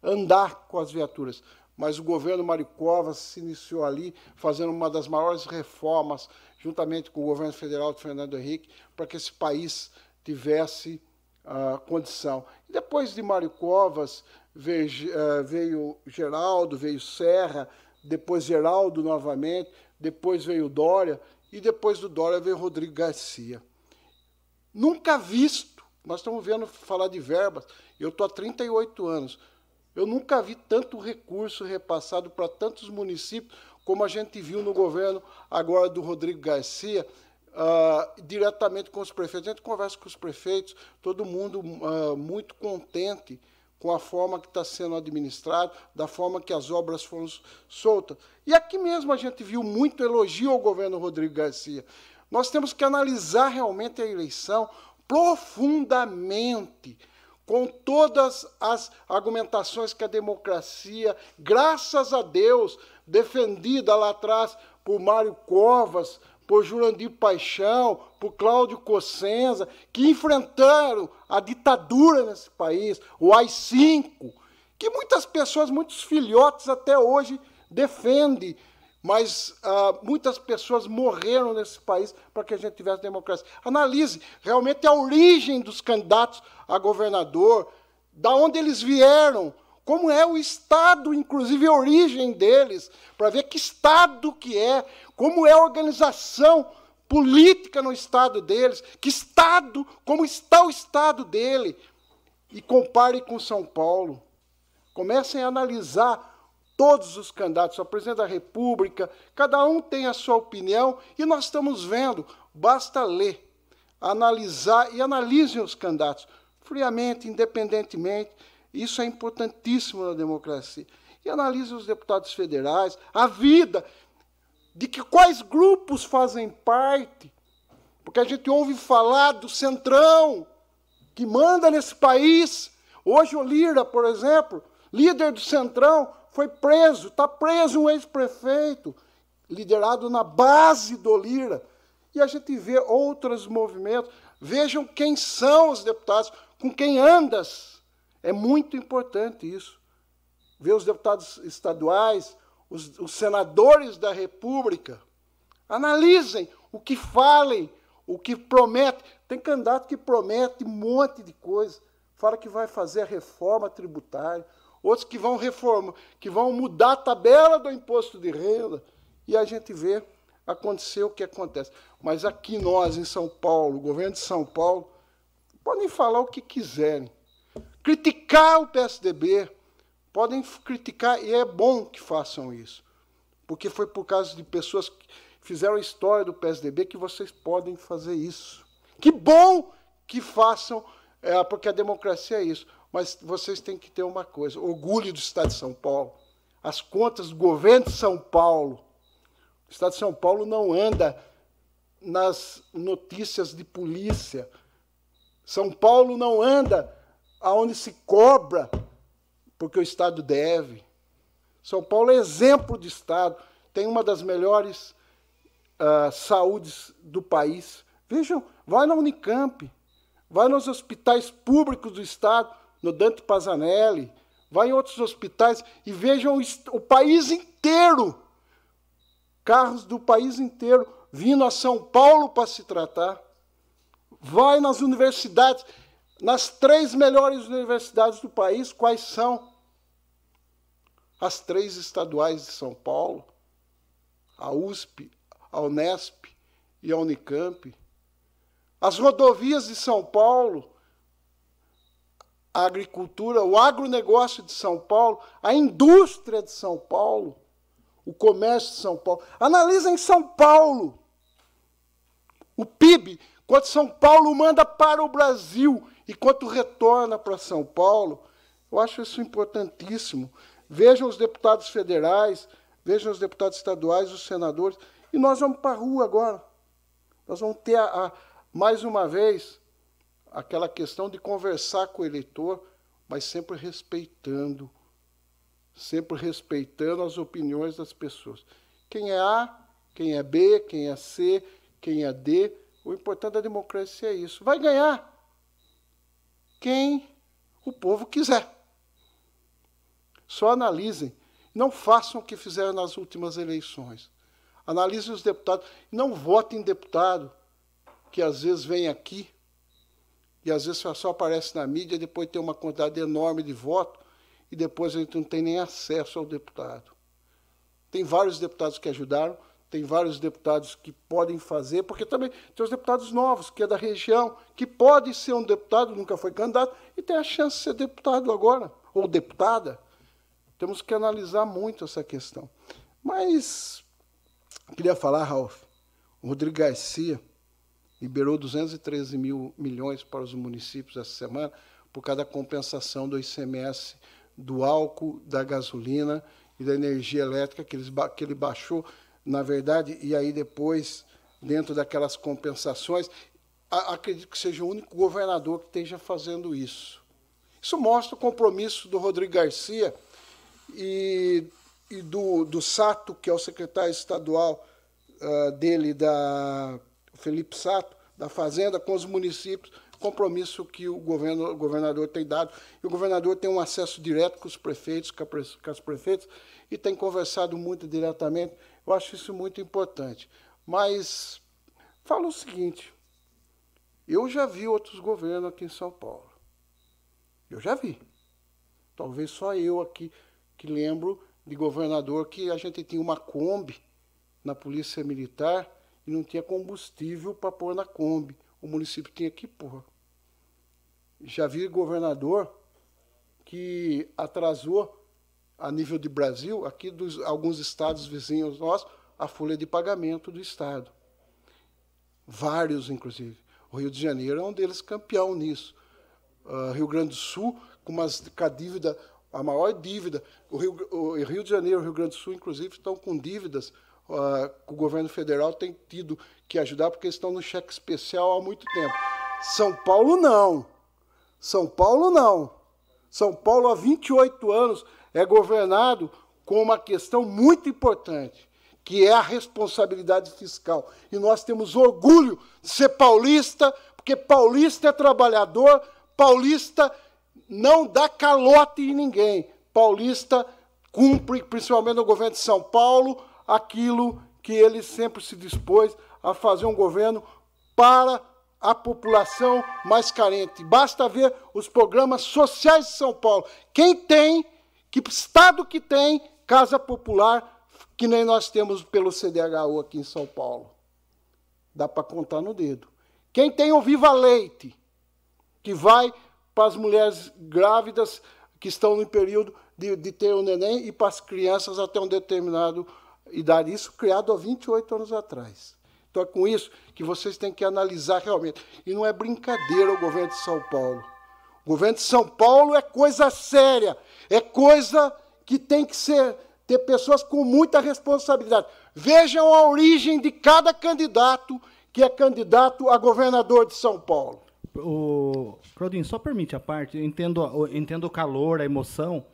andar com as viaturas. Mas o governo Maricova se iniciou ali, fazendo uma das maiores reformas, juntamente com o governo federal de Fernando Henrique, para que esse país tivesse uh, condição. E depois de Mário Covas, veio, uh, veio Geraldo, veio Serra, depois Geraldo novamente, depois veio Dória, e depois do Dória veio Rodrigo Garcia. Nunca visto, nós estamos vendo falar de verbas, eu estou há 38 anos, eu nunca vi tanto recurso repassado para tantos municípios como a gente viu no governo agora do Rodrigo Garcia, uh, diretamente com os prefeitos. A gente conversa com os prefeitos, todo mundo uh, muito contente com a forma que está sendo administrado, da forma que as obras foram soltas. E aqui mesmo a gente viu muito elogio ao governo Rodrigo Garcia. Nós temos que analisar realmente a eleição profundamente com todas as argumentações que a democracia, graças a Deus, defendida lá atrás por Mário Covas, por Jurandir Paixão, por Cláudio Cossenza, que enfrentaram a ditadura nesse país, o AI-5, que muitas pessoas, muitos filhotes até hoje defendem mas uh, muitas pessoas morreram nesse país para que a gente tivesse democracia. Analise realmente a origem dos candidatos a governador, da onde eles vieram, como é o Estado, inclusive a origem deles, para ver que Estado que é, como é a organização política no Estado deles, que Estado, como está o Estado dele, e compare com São Paulo. Comecem a analisar todos os candidatos, o presidente da República, cada um tem a sua opinião, e nós estamos vendo, basta ler, analisar e analisem os candidatos friamente, independentemente. Isso é importantíssimo na democracia. E analise os deputados federais, a vida, de que quais grupos fazem parte. Porque a gente ouve falar do centrão, que manda nesse país. Hoje o Lira, por exemplo, líder do centrão, foi preso, está preso um ex-prefeito, liderado na base do Lira. E a gente vê outros movimentos. Vejam quem são os deputados, com quem andas. É muito importante isso. Ver os deputados estaduais, os, os senadores da República. Analisem o que falem, o que prometem. Tem candidato que promete um monte de coisa. Fala que vai fazer a reforma tributária outros que vão reformar, que vão mudar a tabela do imposto de renda, e a gente vê acontecer o que acontece. Mas aqui nós, em São Paulo, o governo de São Paulo, podem falar o que quiserem. Criticar o PSDB, podem criticar, e é bom que façam isso, porque foi por causa de pessoas que fizeram a história do PSDB que vocês podem fazer isso. Que bom que façam, é, porque a democracia é isso. Mas vocês têm que ter uma coisa: orgulho do Estado de São Paulo. As contas do governo de São Paulo. O Estado de São Paulo não anda nas notícias de polícia. São Paulo não anda aonde se cobra, porque o Estado deve. São Paulo é exemplo de Estado, tem uma das melhores uh, saúdes do país. Vejam, vai na Unicamp, vai nos hospitais públicos do Estado, no Dante Pazanelli, vá em outros hospitais e vejam o país inteiro, carros do país inteiro vindo a São Paulo para se tratar. Vai nas universidades, nas três melhores universidades do país, quais são? As três estaduais de São Paulo, a USP, a Unesp e a Unicamp. As rodovias de São Paulo, a agricultura, o agronegócio de São Paulo, a indústria de São Paulo, o comércio de São Paulo. Analisa em São Paulo o PIB, quanto São Paulo manda para o Brasil e quanto retorna para São Paulo. Eu acho isso importantíssimo. Vejam os deputados federais, vejam os deputados estaduais, os senadores. E nós vamos para a rua agora. Nós vamos ter, a, a, mais uma vez, aquela questão de conversar com o eleitor, mas sempre respeitando, sempre respeitando as opiniões das pessoas. Quem é A, quem é B, quem é C, quem é D, o importante da democracia é isso. Vai ganhar quem o povo quiser. Só analisem, não façam o que fizeram nas últimas eleições. Analisem os deputados, não votem em deputado que às vezes vem aqui e às vezes só aparece na mídia, depois tem uma quantidade enorme de votos, e depois a gente não tem nem acesso ao deputado. Tem vários deputados que ajudaram, tem vários deputados que podem fazer, porque também tem os deputados novos, que é da região, que pode ser um deputado, nunca foi candidato, e tem a chance de ser deputado agora, ou deputada. Temos que analisar muito essa questão. Mas, queria falar, Ralf, o Rodrigo Garcia, liberou 213 mil milhões para os municípios essa semana por causa da compensação do ICMS do álcool, da gasolina e da energia elétrica que, eles, que ele baixou, na verdade, e aí depois, dentro daquelas compensações, acredito que seja o único governador que esteja fazendo isso. Isso mostra o compromisso do Rodrigo Garcia e, e do, do Sato, que é o secretário estadual uh, dele da Felipe Sato, da Fazenda, com os municípios, compromisso que o, governo, o governador tem dado. E o governador tem um acesso direto com os prefeitos, com, as prefeitas, e tem conversado muito diretamente. Eu acho isso muito importante. Mas falo o seguinte: eu já vi outros governos aqui em São Paulo. Eu já vi. Talvez só eu aqui que lembro de governador que a gente tinha uma Kombi na Polícia Militar e não tinha combustível para pôr na Kombi. O município tinha que pôr. Já vi governador que atrasou, a nível de Brasil, aqui dos alguns estados vizinhos nossos, a folha de pagamento do Estado. Vários, inclusive. O Rio de Janeiro é um deles campeão nisso. Uh, Rio Grande do Sul, com, umas, com a dívida, a maior dívida. O Rio, o Rio de Janeiro e o Rio Grande do Sul, inclusive, estão com dívidas uh, o governo federal tem tido que ajudar, porque estão no cheque especial há muito tempo. São Paulo, não. São Paulo, não. São Paulo, há 28 anos, é governado com uma questão muito importante, que é a responsabilidade fiscal. E nós temos orgulho de ser paulista, porque paulista é trabalhador, paulista não dá calote em ninguém. Paulista cumpre, principalmente no governo de São Paulo, aquilo que ele sempre se dispôs a fazer um governo para a população mais carente. Basta ver os programas sociais de São Paulo. Quem tem, que estado que tem casa popular, que nem nós temos pelo CDHU aqui em São Paulo. Dá para contar no dedo. Quem tem o Viva Leite, que vai para as mulheres grávidas que estão no período de, de ter o um neném e para as crianças até um determinado idade. Isso criado há 28 anos atrás. Então é com isso que vocês têm que analisar realmente. E não é brincadeira o governo de São Paulo. O governo de São Paulo é coisa séria, é coisa que tem que ser ter pessoas com muita responsabilidade. Vejam a origem de cada candidato que é candidato a governador de São Paulo. O Claudinho, só permite a parte, eu entendo, eu entendo o calor, a emoção,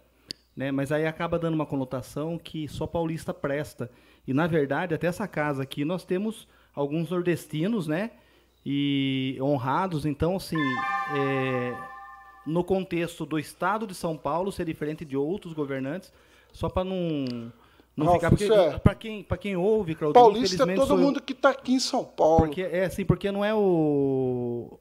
né, mas aí acaba dando uma conotação que só paulista presta. E na verdade, até essa casa aqui nós temos alguns nordestinos, né? E honrados. Então, assim, é, no contexto do Estado de São Paulo ser diferente de outros governantes, só para não não Ralf, ficar porque é... para quem para quem ouve, Claudinho, Paulista é todo mundo que está aqui em São Paulo. Porque é assim, porque não é o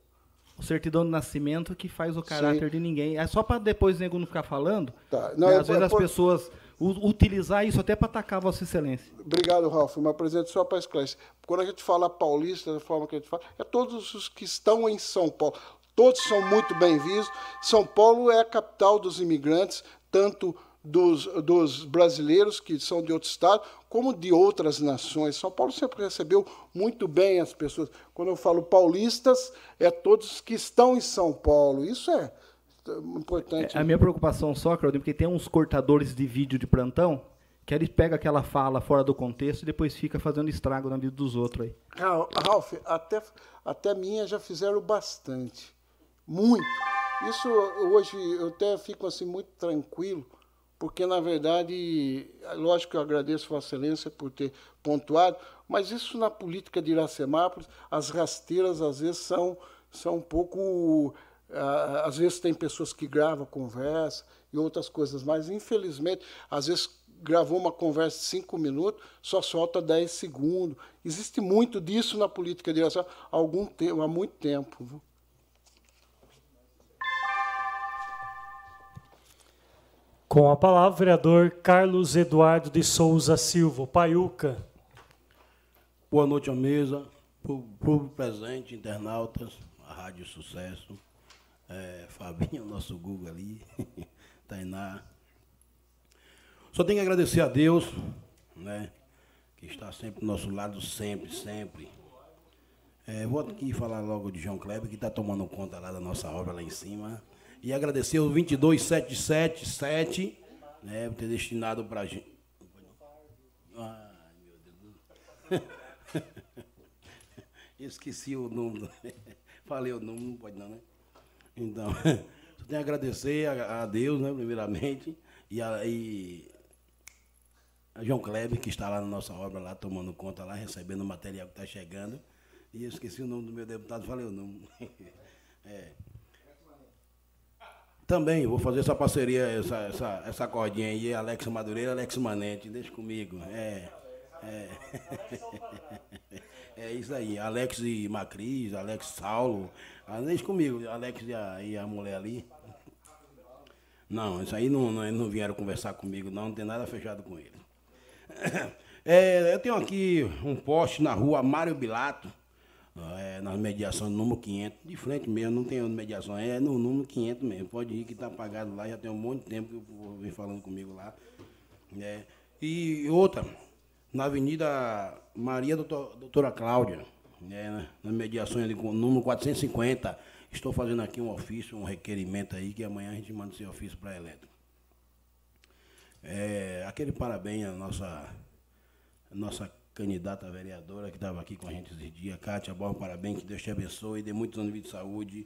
o certidão de nascimento que faz o caráter Sim. de ninguém. É só para depois o nego não ficar falando. Tá. Não, né? Às é, vezes é as por... pessoas utilizar isso até para atacar Vossa Excelência. Obrigado, Ralf. Uma presente só para esclarecer. Quando a gente fala paulista, da forma que a gente fala, é todos os que estão em São Paulo. Todos são muito bem-vindos. São Paulo é a capital dos imigrantes, tanto dos, dos brasileiros que são de outro estado, como de outras nações. São Paulo sempre recebeu muito bem as pessoas. Quando eu falo paulistas, é todos que estão em São Paulo. Isso é importante. É, a minha preocupação só, Claudio, porque tem uns cortadores de vídeo de plantão que eles pegam aquela fala fora do contexto e depois fica fazendo estrago na vida dos outros aí. Ralf, até, até minha já fizeram bastante. Muito. Isso hoje eu até fico assim muito tranquilo, porque na verdade, lógico que eu agradeço Vossa Excelência por ter pontuado, mas isso na política de Iracemápolis, as rasteiras às vezes são, são um pouco ah, às vezes tem pessoas que gravam conversa e outras coisas, mas infelizmente, às vezes gravou uma conversa de cinco minutos, só solta dez segundos. Existe muito disso na política de direção há algum tempo, há muito tempo. Com a palavra, vereador Carlos Eduardo de Souza Silva, Paiuca. Boa noite à mesa, público presente, internautas, a Rádio Sucesso é, Fabinho, nosso Google ali, *laughs* Tainá. Só tenho que agradecer a Deus, né? Que está sempre do nosso lado, sempre, sempre. É, vou aqui falar logo de João Kleber, que está tomando conta lá da nossa obra lá em cima. E agradecer o 22777, né? Por ter destinado para a gente. Ai, meu Deus. *laughs* Esqueci o número. *laughs* Falei o número, não pode não, né? Então, *laughs* só tenho que agradecer a, a, Deus, né, primeiramente, e a, e a João Kleber, que está lá na nossa obra, lá tomando conta, lá, recebendo o material que está chegando. E eu esqueci o nome do meu deputado, falei o nome. é. Também vou fazer essa parceria, essa, essa, essa cordinha aí, Alex Madureira, Alex Manente, deixa comigo. É. É. *laughs* é isso aí, Alex e Macris, Alex Saulo, ah, deixa comigo, Alex e a, e a mulher ali. Não, isso aí não, não, não vieram conversar comigo, não, não tem nada fechado com eles. *coughs* É, eu tenho aqui um poste na rua Mário Bilato, é, nas mediações número 500, de frente mesmo, não tem mediação, é no número 500 mesmo. Pode ir que está apagado lá, já tem um monte de tempo que eu vem falando comigo lá. É. E outra, na Avenida Maria Doutor, Doutora Cláudia, né, nas mediações ali com número 450. Estou fazendo aqui um ofício, um requerimento aí, que amanhã a gente manda esse ofício para a Eletro. É, aquele parabéns à nossa, à nossa candidata vereadora que estava aqui com a gente esses dias, Kátia, bom parabéns, que Deus te abençoe, dê muitos anos de saúde.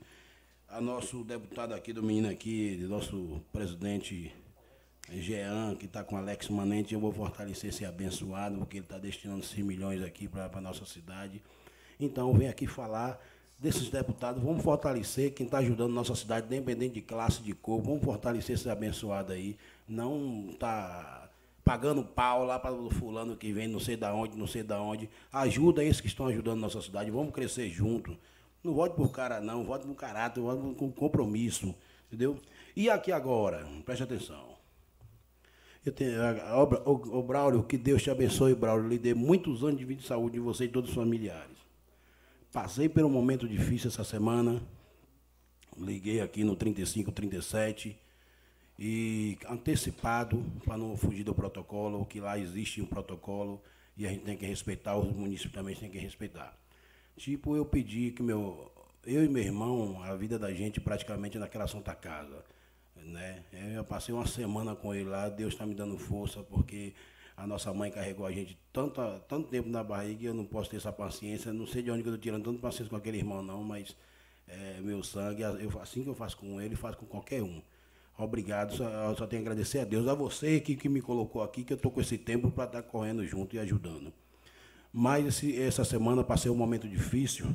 A nosso deputado aqui, do menino aqui, nosso presidente Jean, que está com Alex Manente, eu vou fortalecer esse abençoado, porque ele está destinando 100 milhões aqui para a nossa cidade. Então, vem aqui falar desses deputados, vamos fortalecer quem está ajudando nossa cidade, independente de classe, de cor, vamos fortalecer esse abençoado aí. Não tá pagando pau lá para o fulano que vem, não sei da onde, não sei da onde. Ajuda esses que estão ajudando nossa cidade, vamos crescer junto. Não vote por cara não, vote por caráter, vote com compromisso, entendeu? E aqui agora, preste atenção. Eu tenho, o, o Braulio, que Deus te abençoe, Braulio, lhe dê muitos anos de vida e saúde de você e todos os familiares. Passei por um momento difícil essa semana. Liguei aqui no 35, 37 e antecipado para não fugir do protocolo, que lá existe um protocolo e a gente tem que respeitar, os municípios também têm que respeitar. Tipo, eu pedi que meu, eu e meu irmão, a vida da gente praticamente naquela Santa Casa né? Eu passei uma semana com ele lá, Deus está me dando força, porque a nossa mãe carregou a gente tanto, tanto tempo na barriga eu não posso ter essa paciência. Não sei de onde eu estou tirando tanta paciência com aquele irmão, não, mas é, meu sangue, eu, assim que eu faço com ele, faço com qualquer um. Obrigado, só, só tenho a agradecer a Deus, a você que, que me colocou aqui, que eu estou com esse tempo para estar tá correndo junto e ajudando. Mas esse, essa semana passei um momento difícil,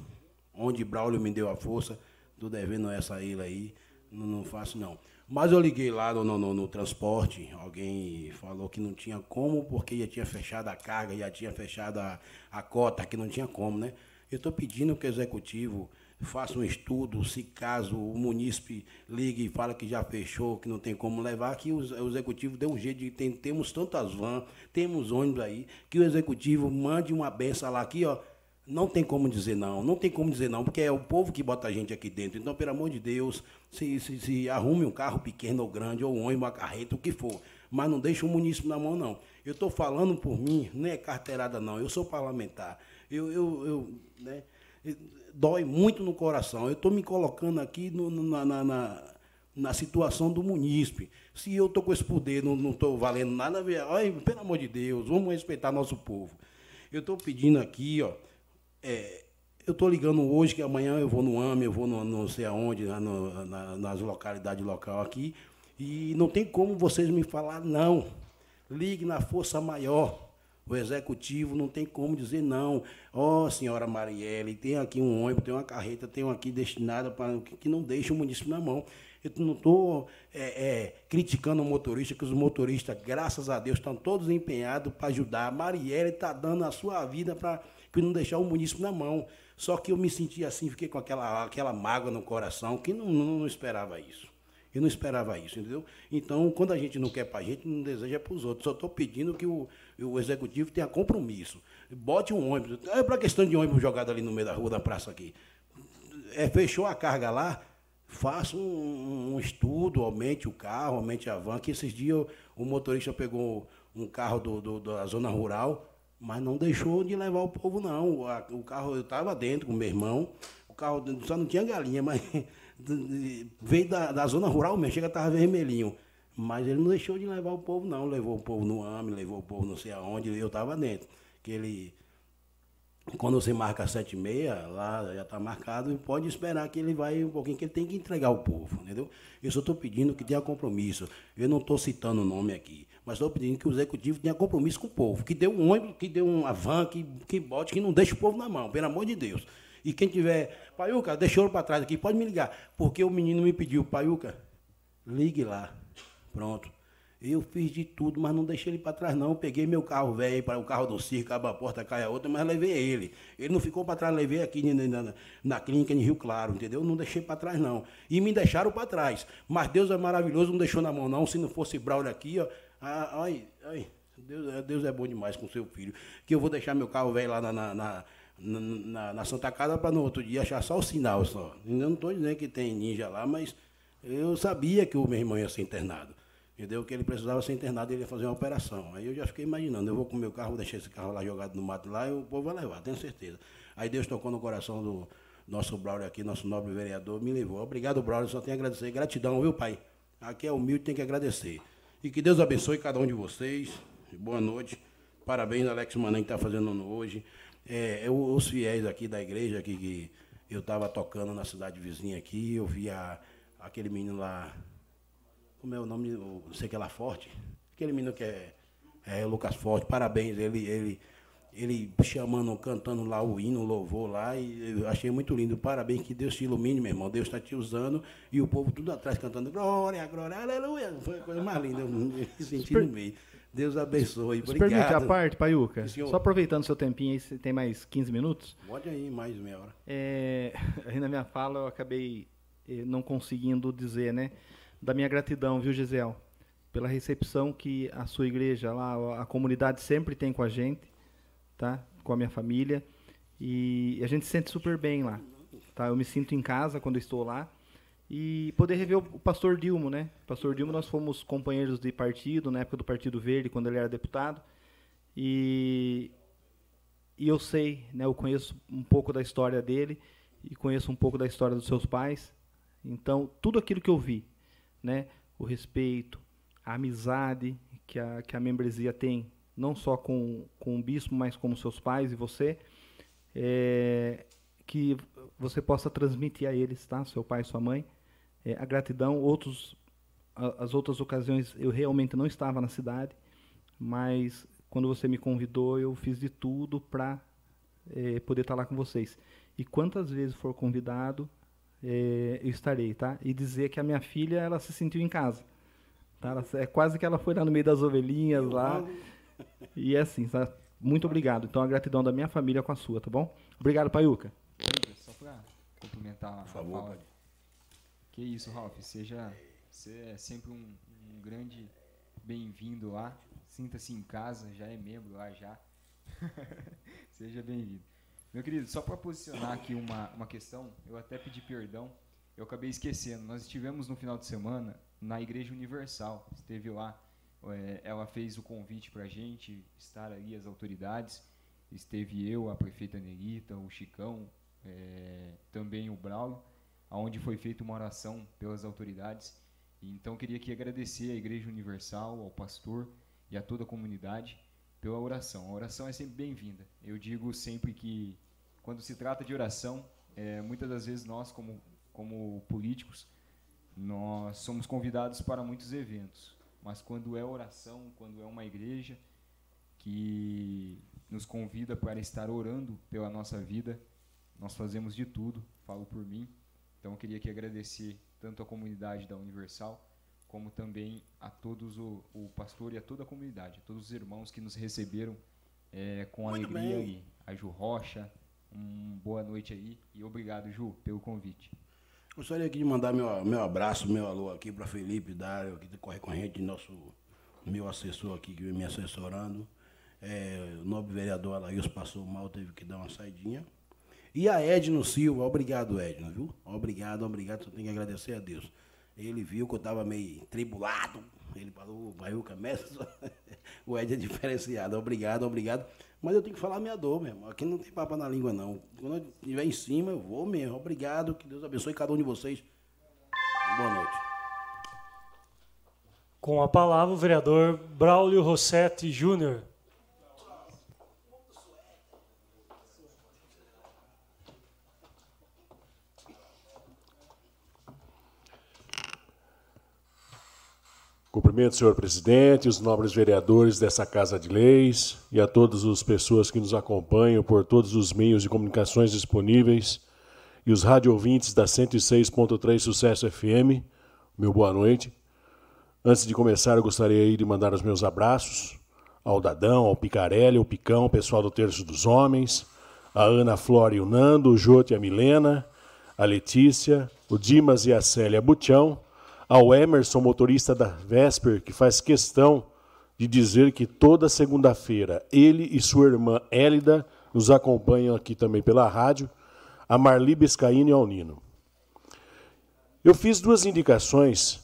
onde Braulio me deu a força, tô devendo essa ilha aí, não, não faço não. Mas eu liguei lá no, no, no, transporte, alguém falou que não tinha como, porque já tinha fechado a carga, já tinha fechado a, a cota, que não tinha como, né? Eu estou pedindo que o executivo faça um estudo, se caso o munícipe ligue e fala que já fechou, que não tem como levar, que o, executivo dê um jeito de. Tem, temos tantas vans, temos ônibus aí, que o executivo mande uma benção lá aqui, ó não tem como dizer não, não tem como dizer não, porque é o povo que bota a gente aqui dentro. Então, pelo amor de Deus, se, se, se arrume um carro pequeno ou grande, ou um ônibus, uma carreta, o que for. Mas não deixe o município na mão, não. Eu estou falando por mim, não é carteirada, não. Eu sou parlamentar. Eu, eu, eu né, dói muito no coração. Eu estou me colocando aqui no, na, na, na, na, situação do munícipe. Se eu estou com esse poder, não estou valendo nada, olha, pelo amor de Deus, vamos respeitar nosso povo. Eu estou pedindo aqui, ó é, eu estou ligando hoje, que amanhã eu vou no AME, eu vou no, não sei aonde, no, na, nas localidades local aqui, e não tem como vocês me falar não. Ligue na força maior. O executivo não tem como dizer não. Ó, oh, senhora Marielle, tem aqui um ônibus, tem uma carreta, tem um aqui destinada para que, não deixe o município na mão. Eu não estou é, é, criticando o motorista, que os motoristas, graças a Deus, estão todos empenhados para ajudar. A Marielle está dando a sua vida para não deixar o município na mão. Só que eu me senti assim, fiquei com aquela, aquela mágoa no coração, que não, não, não esperava isso. Eu não esperava isso, entendeu? Então, quando a gente não quer para a gente, não deseja para os outros. Só estou pedindo que o, o executivo tenha compromisso. Bote um ônibus. É para questão de ônibus jogado ali no meio da rua da praça aqui. É, fechou a carga lá, faça um, um, estudo, aumente o carro, aumente a van. Que esses dias o, motorista pegou um carro do, do, da zona rural, mas não deixou de levar o povo, não. O, o carro, eu estava dentro com meu irmão, o carro só não tinha galinha, mas *laughs* veio da, da zona rural mesmo, chega estava vermelhinho. Mas ele não deixou de levar o povo, não. Levou o povo no AME, levou o povo não sei aonde, eu estava dentro. Que ele, quando você marca sete e meia, lá já está marcado, e pode esperar que ele vai um pouquinho, que ele tem que entregar o povo, entendeu? Eu só estou pedindo que tenha compromisso. Eu não estou citando o nome aqui. Mas estou pedindo que o executivo tenha compromisso com o povo, que dê um ônibus, que dê uma van, que, que bote, que não deixe o povo na mão, pelo amor de Deus. E quem tiver, Paiuca, deixou para trás aqui, pode me ligar, porque o menino me pediu, Paiuca, ligue lá. Pronto. Eu fiz de tudo, mas não deixei ele para trás, não. Peguei meu carro velho, para o carro do circo, abre a porta, cai a outra, mas levei ele. Ele não ficou para trás, levei aqui na, na, na, clínica em Rio Claro, entendeu? Não deixei para trás, não. E me deixaram para trás. Mas Deus é maravilhoso, não deixou na mão, não. Se não fosse Braulio aqui, ó. Ah, ai, ai, Deus, Deus é bom demais com seu filho. Que eu vou deixar meu carro velho lá na, na, na na, na, Santa Casa para no outro dia achar só o sinal só. Eu não estou dizendo que tem ninja lá, mas eu sabia que o meu irmão ia ser internado. Entendeu? Que ele precisava ser internado e ele ia fazer uma operação. Aí eu já fiquei imaginando, eu vou com o meu carro, vou deixar esse carro lá jogado no mato lá e o povo vai levar, tenho certeza. Aí Deus tocou no coração do nosso Braulio aqui, nosso nobre vereador, me levou. Obrigado, Braulio, só tenho a agradecer. Gratidão, viu, pai? Aqui é humilde, tem que agradecer. E que Deus abençoe cada um de vocês. Boa noite. Parabéns, Alex Manem, que está fazendo hoje. É, eu, os fiéis aqui da igreja aqui, que eu estava tocando na cidade vizinha aqui, eu via aquele menino lá, como é o nome, não sei que lá Forte, aquele menino que é, é Lucas Forte, parabéns, ele, ele, ele chamando, cantando lá o hino, o louvor lá, e eu achei muito lindo. Parabéns, que Deus te ilumine, meu irmão. Deus está te usando, e o povo tudo atrás cantando glória, glória, aleluia. Foi a coisa mais linda, eu me senti no meio. Deus abençoe. Obrigado. Se permite a parte, Paiuca? Só aproveitando seu tempinho aí, você tem mais 15 minutos? Pode aí, mais meia hora. É, *laughs* aí na minha fala eu acabei eh, não conseguindo dizer, né? Da minha gratidão, viu, Gisel? Pela recepção que a sua igreja lá, a comunidade sempre tem com a gente, tá? Com a minha família. E a gente se sente super bem lá, tá? Eu me sinto em casa quando estou lá e poder rever o pastor Dilmo, né? Pastor Dilmo, nós fomos companheiros de partido, na época do Partido Verde, quando ele era deputado. E, e eu sei, né? Eu conheço um pouco da história dele e conheço um pouco da história dos seus pais. Então, tudo aquilo que eu vi, né? O respeito, a amizade que a, que a membresia tem, não só com, com o bispo, mas com seus pais e você, é, que você possa transmitir a eles, tá? Seu pai sua mãe, é, a gratidão. Outros, a, as outras ocasiões eu realmente não estava na cidade, mas quando você me convidou, eu fiz de tudo para é, poder estar lá com vocês. E quantas vezes for convidado, é, eu estarei, tá? E dizer que a minha filha, ela se sentiu em casa. Tá? Ela, é quase que ela foi lá no meio das ovelhinhas lá. E é assim, tá? Muito obrigado. Então, a gratidão da minha família com a sua, tá bom? Obrigado, Paiuca. Só para complementar Por favor, a fala. Que isso, Ralf. Seja você é sempre um, um grande bem-vindo lá. Sinta-se em casa, já é membro lá já. *laughs* Seja bem-vindo. Meu querido, só para posicionar aqui uma, uma questão, eu até pedi perdão, eu acabei esquecendo. Nós estivemos no final de semana na Igreja Universal, esteve lá. É, ela fez o convite para a gente estar ali, as autoridades. Esteve eu, a prefeita Nerita, o Chicão, é, também o Braulio onde foi feita uma oração pelas autoridades. Então, queria aqui agradecer à Igreja Universal, ao pastor e a toda a comunidade pela oração. A oração é sempre bem-vinda. Eu digo sempre que, quando se trata de oração, é, muitas das vezes nós, como, como políticos, nós somos convidados para muitos eventos. Mas quando é oração, quando é uma igreja que nos convida para estar orando pela nossa vida, nós fazemos de tudo, falo por mim, então eu queria aqui agradecer tanto a comunidade da Universal, como também a todos o, o pastor e a toda a comunidade, a todos os irmãos que nos receberam é, com Muito alegria bem. aí. A Ju Rocha, um boa noite aí e obrigado, Ju, pelo convite. Gostaria aqui de mandar meu, meu abraço, meu alô aqui para Felipe Dário, que corre com a gente, nosso, meu assessor aqui que vem me assessorando. É, o nobre vereador Alaís passou mal, teve que dar uma saidinha. E a Edno Silva, obrigado, Edno, viu? Obrigado, obrigado, só tenho que agradecer a Deus. Ele viu que eu estava meio tribulado, ele falou, o mestre, *laughs* o Ed é diferenciado, obrigado, obrigado. Mas eu tenho que falar minha dor mesmo, aqui não tem papo na língua não. Quando eu estiver em cima, eu vou mesmo, obrigado, que Deus abençoe cada um de vocês. Boa noite. Com a palavra, o vereador Braulio Rossetti Júnior. Cumprimento, senhor presidente, os nobres vereadores dessa Casa de Leis e a todas as pessoas que nos acompanham por todos os meios de comunicações disponíveis e os rádio ouvintes da 106.3 Sucesso FM. Meu boa noite. Antes de começar, eu gostaria de mandar os meus abraços ao Dadão, ao Picarelli, ao Picão, o pessoal do Terço dos Homens, a Ana Flora e o Nando, o Jote e a Milena, a Letícia, o Dimas e a Célia Butião, ao Emerson, motorista da Vesper, que faz questão de dizer que toda segunda-feira ele e sua irmã Hélida nos acompanham aqui também pela rádio, a Marli Bescaíno e ao Nino. Eu fiz duas indicações,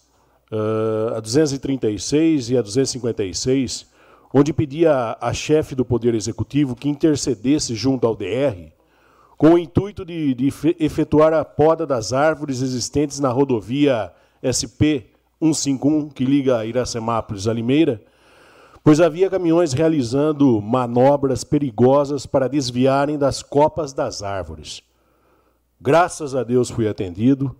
uh, a 236 e a 256, onde pedia à chefe do Poder Executivo que intercedesse junto ao DR com o intuito de, de efetuar a poda das árvores existentes na rodovia SP 151, que liga Iracemápolis a Limeira, pois havia caminhões realizando manobras perigosas para desviarem das copas das árvores. Graças a Deus fui atendido,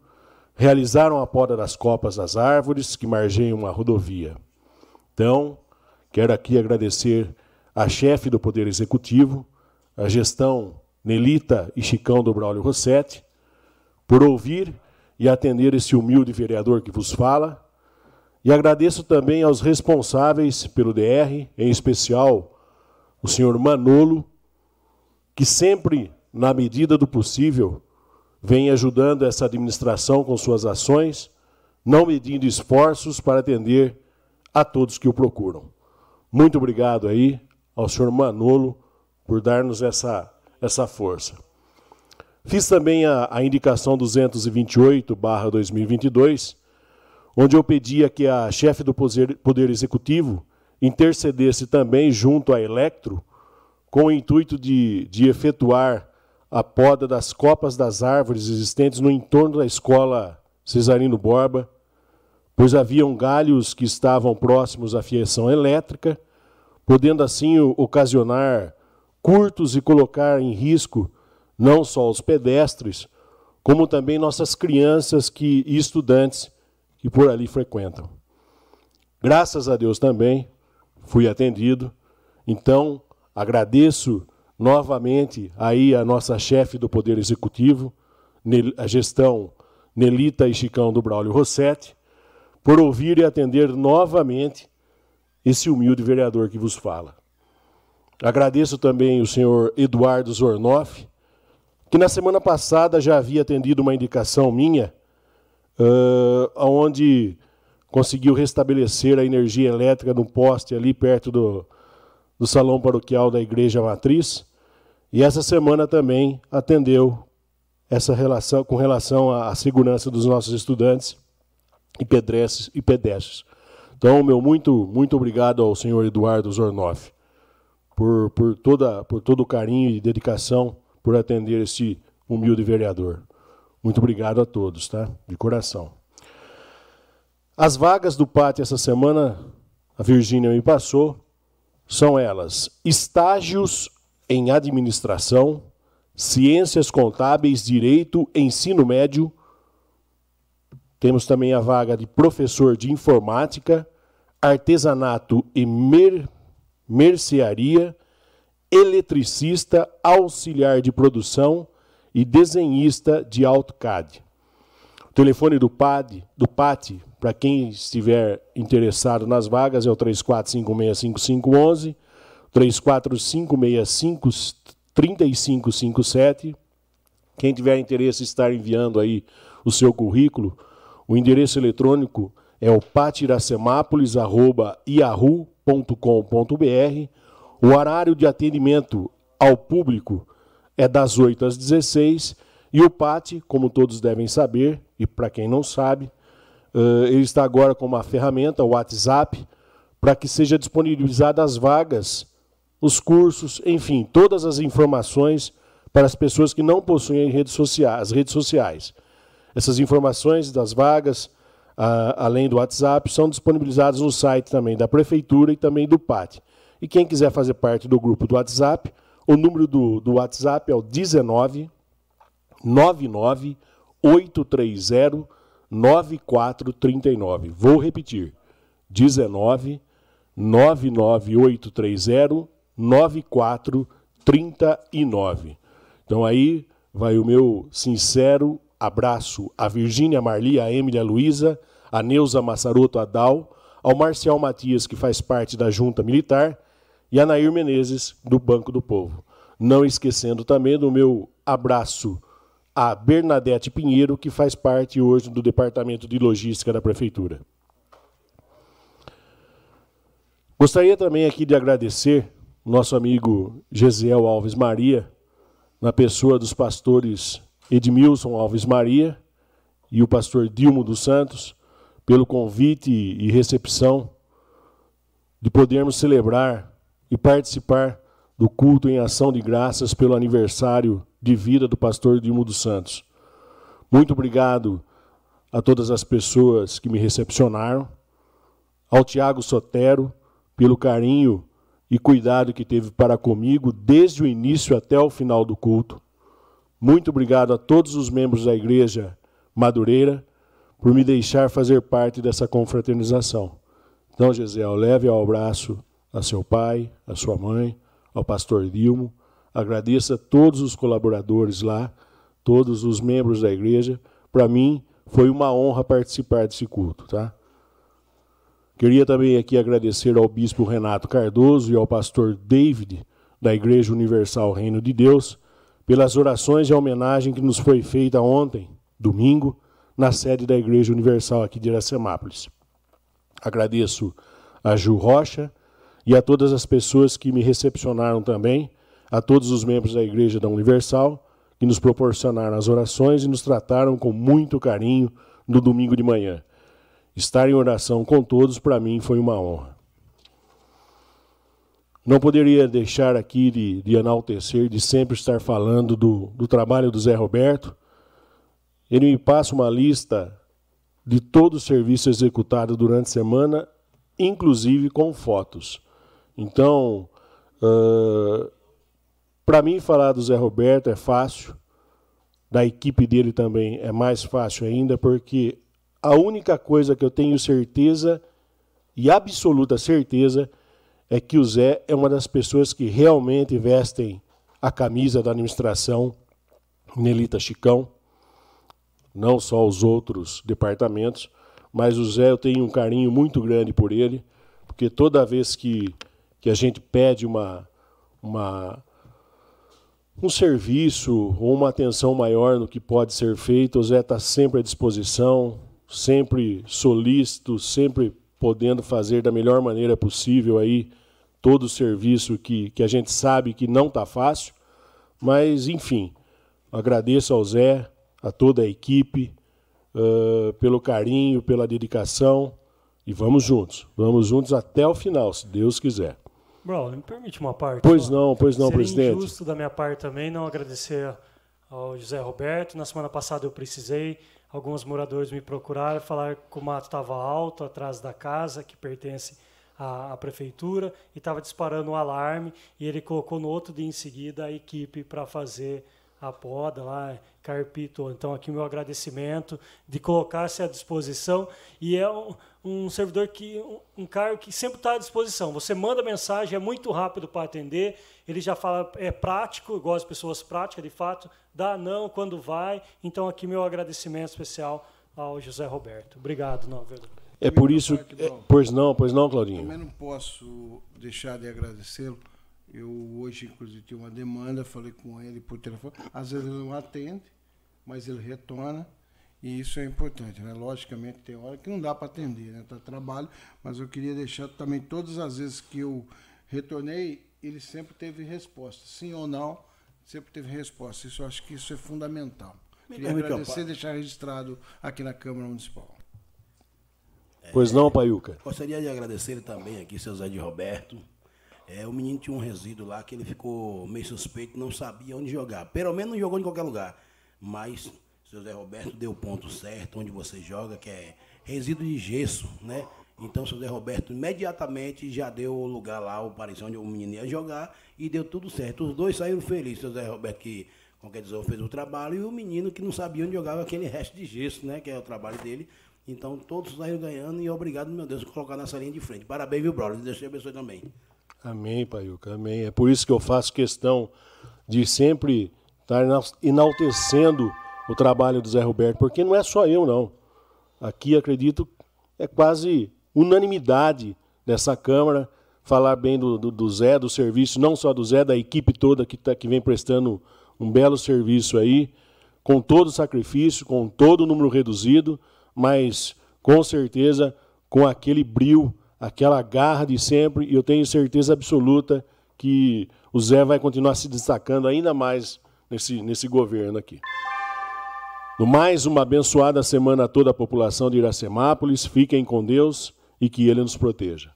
realizaram a poda das copas das árvores que margeiam a rodovia. Então, quero aqui agradecer à chefe do Poder Executivo, a gestão Nelita e Chicão do Braulio Rossetti, por ouvir e atender esse humilde vereador que vos fala. E agradeço também aos responsáveis pelo DR, em especial o senhor Manolo, que sempre, na medida do possível, vem ajudando essa administração com suas ações, não medindo esforços para atender a todos que o procuram. Muito obrigado aí ao senhor Manolo por dar-nos essa essa força. Fiz também a, a indicação 228/2022, onde eu pedia que a chefe do Poder, Poder Executivo intercedesse também junto à Electro, com o intuito de, de efetuar a poda das copas das árvores existentes no entorno da escola Cesarino Borba, pois haviam galhos que estavam próximos à fiação elétrica, podendo assim ocasionar curtos e colocar em risco não só os pedestres, como também nossas crianças que, e estudantes que por ali frequentam. Graças a Deus também fui atendido. Então, agradeço novamente aí a nossa chefe do Poder Executivo, a gestão Nelita e Chicão do Braulio Rossetti, por ouvir e atender novamente esse humilde vereador que vos fala. Agradeço também o senhor Eduardo Zornoff, que na semana passada já havia atendido uma indicação minha, uh, onde conseguiu restabelecer a energia elétrica no poste ali perto do, do salão paroquial da Igreja Matriz. E essa semana também atendeu essa relação com relação à segurança dos nossos estudantes e pedestres e pedestres. Então, meu muito muito obrigado ao senhor Eduardo Zornoff por, por, toda, por todo o carinho e dedicação por atender esse humilde vereador. Muito obrigado a todos, tá? De coração. As vagas do pátio essa semana, a Virgínia me passou, são elas: estágios em administração, ciências contábeis, direito, ensino médio. Temos também a vaga de professor de informática, artesanato e mer mercearia, eletricista, auxiliar de produção e desenhista de AutoCAD. O telefone do PAD, do PAT, para quem estiver interessado nas vagas, é o 34565511, 34563557. Quem tiver interesse em estar enviando aí o seu currículo, o endereço eletrônico é o patiracemápolis.yahoo.com com.br O horário de atendimento ao público é das 8 às 16 e o PAT, como todos devem saber, e para quem não sabe, ele está agora com uma ferramenta, o WhatsApp, para que seja disponibilizadas as vagas, os cursos, enfim, todas as informações para as pessoas que não possuem redes sociais, as redes sociais. Essas informações das vagas, além do WhatsApp, são disponibilizados no site também da Prefeitura e também do PAT. E quem quiser fazer parte do grupo do WhatsApp, o número do, do WhatsApp é o 19 99 830 9439. Vou repetir. 19 99830 9439. Então aí vai o meu sincero abraço a Virgínia Marli, a Emília Luiza, a Neuza Massaroto Adal, ao Marcial Matias, que faz parte da Junta Militar, e a Nair Menezes, do Banco do Povo. Não esquecendo também do meu abraço a Bernadette Pinheiro, que faz parte hoje do Departamento de Logística da Prefeitura. Gostaria também aqui de agradecer nosso amigo Gesiel Alves Maria, na pessoa dos pastores Edmilson Alves Maria e o pastor Dilmo dos Santos, pelo convite e recepção de podermos celebrar e participar do culto em ação de graças pelo aniversário de vida do pastor Dilmo dos Santos. Muito obrigado a todas as pessoas que me recepcionaram, ao Tiago Sotero, pelo carinho e cuidado que teve para comigo desde o início até o final do culto. Muito obrigado a todos os membros da Igreja Madureira por me deixar fazer parte dessa confraternização. Então, Gisele, leve ao abraço a seu pai, a sua mãe, ao pastor Dilmo. Agradeça a todos os colaboradores lá, todos os membros da igreja. Para mim, foi uma honra participar desse culto, tá? Queria também aqui agradecer ao bispo Renato Cardoso e ao pastor David, da Igreja Universal Reino de Deus, pelas orações e homenagem que nos foi feita ontem, domingo, na sede da Igreja Universal aqui de Iracemápolis. Agradeço a Ju Rocha e a todas as pessoas que me recepcionaram também, a todos os membros da Igreja da Universal, que nos proporcionaram as orações e nos trataram com muito carinho no domingo de manhã. Estar em oração com todos, para mim, foi uma honra. Não poderia deixar aqui de, de enaltecer, de sempre estar falando do, do trabalho do Zé Roberto. Ele me passa uma lista de todo o serviço executado durante a semana, inclusive com fotos. Então, uh, para mim, falar do Zé Roberto é fácil, da equipe dele também é mais fácil ainda, porque a única coisa que eu tenho certeza e absoluta certeza é que o Zé é uma das pessoas que realmente vestem a camisa da administração Nelita Chicão, não só os outros departamentos, mas o Zé eu tenho um carinho muito grande por ele, porque toda vez que, que a gente pede uma, uma, um serviço ou uma atenção maior no que pode ser feito, o Zé está sempre à disposição, sempre solícito, sempre podendo fazer da melhor maneira possível aí todo o serviço que, que a gente sabe que não está fácil, mas enfim, agradeço ao Zé, a toda a equipe, uh, pelo carinho, pela dedicação e vamos juntos, vamos juntos até o final, se Deus quiser. Bro, me permite uma parte. Pois não, pois não, Seria presidente. injusto da minha parte também não agradecer ao José Roberto. Na semana passada eu precisei alguns moradores me procuraram, falaram que o mato estava alto atrás da casa, que pertence à, à prefeitura, e estava disparando um alarme, e ele colocou no outro dia em seguida a equipe para fazer a poda lá, carpito. Então, aqui o meu agradecimento de colocar-se à disposição. E é um, um servidor que, um, cargo que sempre está à disposição. Você manda mensagem, é muito rápido para atender. Ele já fala, é prático, eu gosto de pessoas práticas, de fato. Dá não quando vai. Então, aqui meu agradecimento especial ao José Roberto. Obrigado, não, É por isso. É, pois não, pois não, Claudinho. Também não posso deixar de agradecê-lo eu hoje, inclusive, tive uma demanda, falei com ele por telefone. Às vezes ele não atende, mas ele retorna. E isso é importante, né? Logicamente tem hora que não dá para atender, né? Tá trabalho, mas eu queria deixar também todas as vezes que eu retornei, ele sempre teve resposta, sim ou não, sempre teve resposta. Isso eu acho que isso é fundamental. Queria agradecer e deixar registrado aqui na Câmara Municipal. Pois não, Paiuca? Gostaria de agradecer também aqui, seu Zé de Roberto, é, o menino tinha um resíduo lá que ele ficou meio suspeito, não sabia onde jogar. Pelo menos não jogou em qualquer lugar. Mas seu Zé Roberto deu o ponto certo onde você joga, que é resíduo de gesso, né? Então o seu Zé Roberto imediatamente já deu o lugar lá, o parecer onde o menino ia jogar, e deu tudo certo. Os dois saíram felizes, o seu Zé Roberto que dizer, fez o trabalho, e o menino que não sabia onde jogava aquele resto de gesso, né? Que é o trabalho dele. Então todos saíram ganhando e obrigado, meu Deus, por colocar nessa linha de frente. Parabéns, viu, brother? Deus te abençoe também. Amém, Paiuca, amém. É por isso que eu faço questão de sempre estar enaltecendo o trabalho do Zé Roberto, porque não é só eu, não. Aqui, acredito, é quase unanimidade nessa Câmara, falar bem do, do, do Zé, do serviço, não só do Zé, da equipe toda que, tá, que vem prestando um belo serviço aí, com todo o sacrifício, com todo o número reduzido, mas com certeza com aquele brilho, aquela garra de sempre, e eu tenho certeza absoluta que o Zé vai continuar se destacando ainda mais nesse, nesse governo aqui. Mais, uma abençoada semana a toda a população de Iracemápolis. Fiquem com Deus e que Ele nos proteja.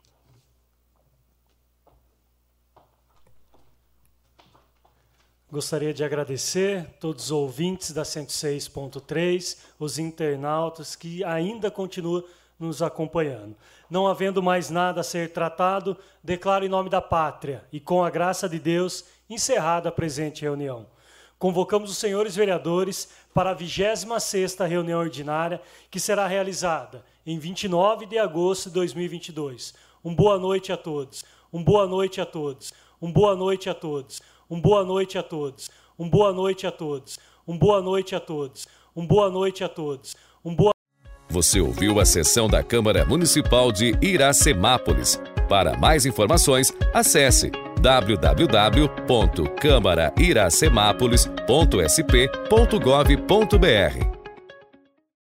Gostaria de agradecer todos os ouvintes da 106.3, os internautas que ainda continuam nos acompanhando. Não havendo mais nada a ser tratado, declaro em nome da pátria e com a graça de Deus encerrada a presente reunião. Convocamos os senhores vereadores para a 26ª reunião ordinária, que será realizada em 29 de agosto de 2022. Um boa noite a todos. Um boa noite a todos. Um boa noite a todos. Um boa noite a todos. Um boa noite a todos. Um boa noite a todos. Um boa noite a todos. Um boa Você ouviu a sessão da Câmara Municipal de Iracemápolis. Para mais informações, acesse www.câmarairacemápolis.sp.gov.br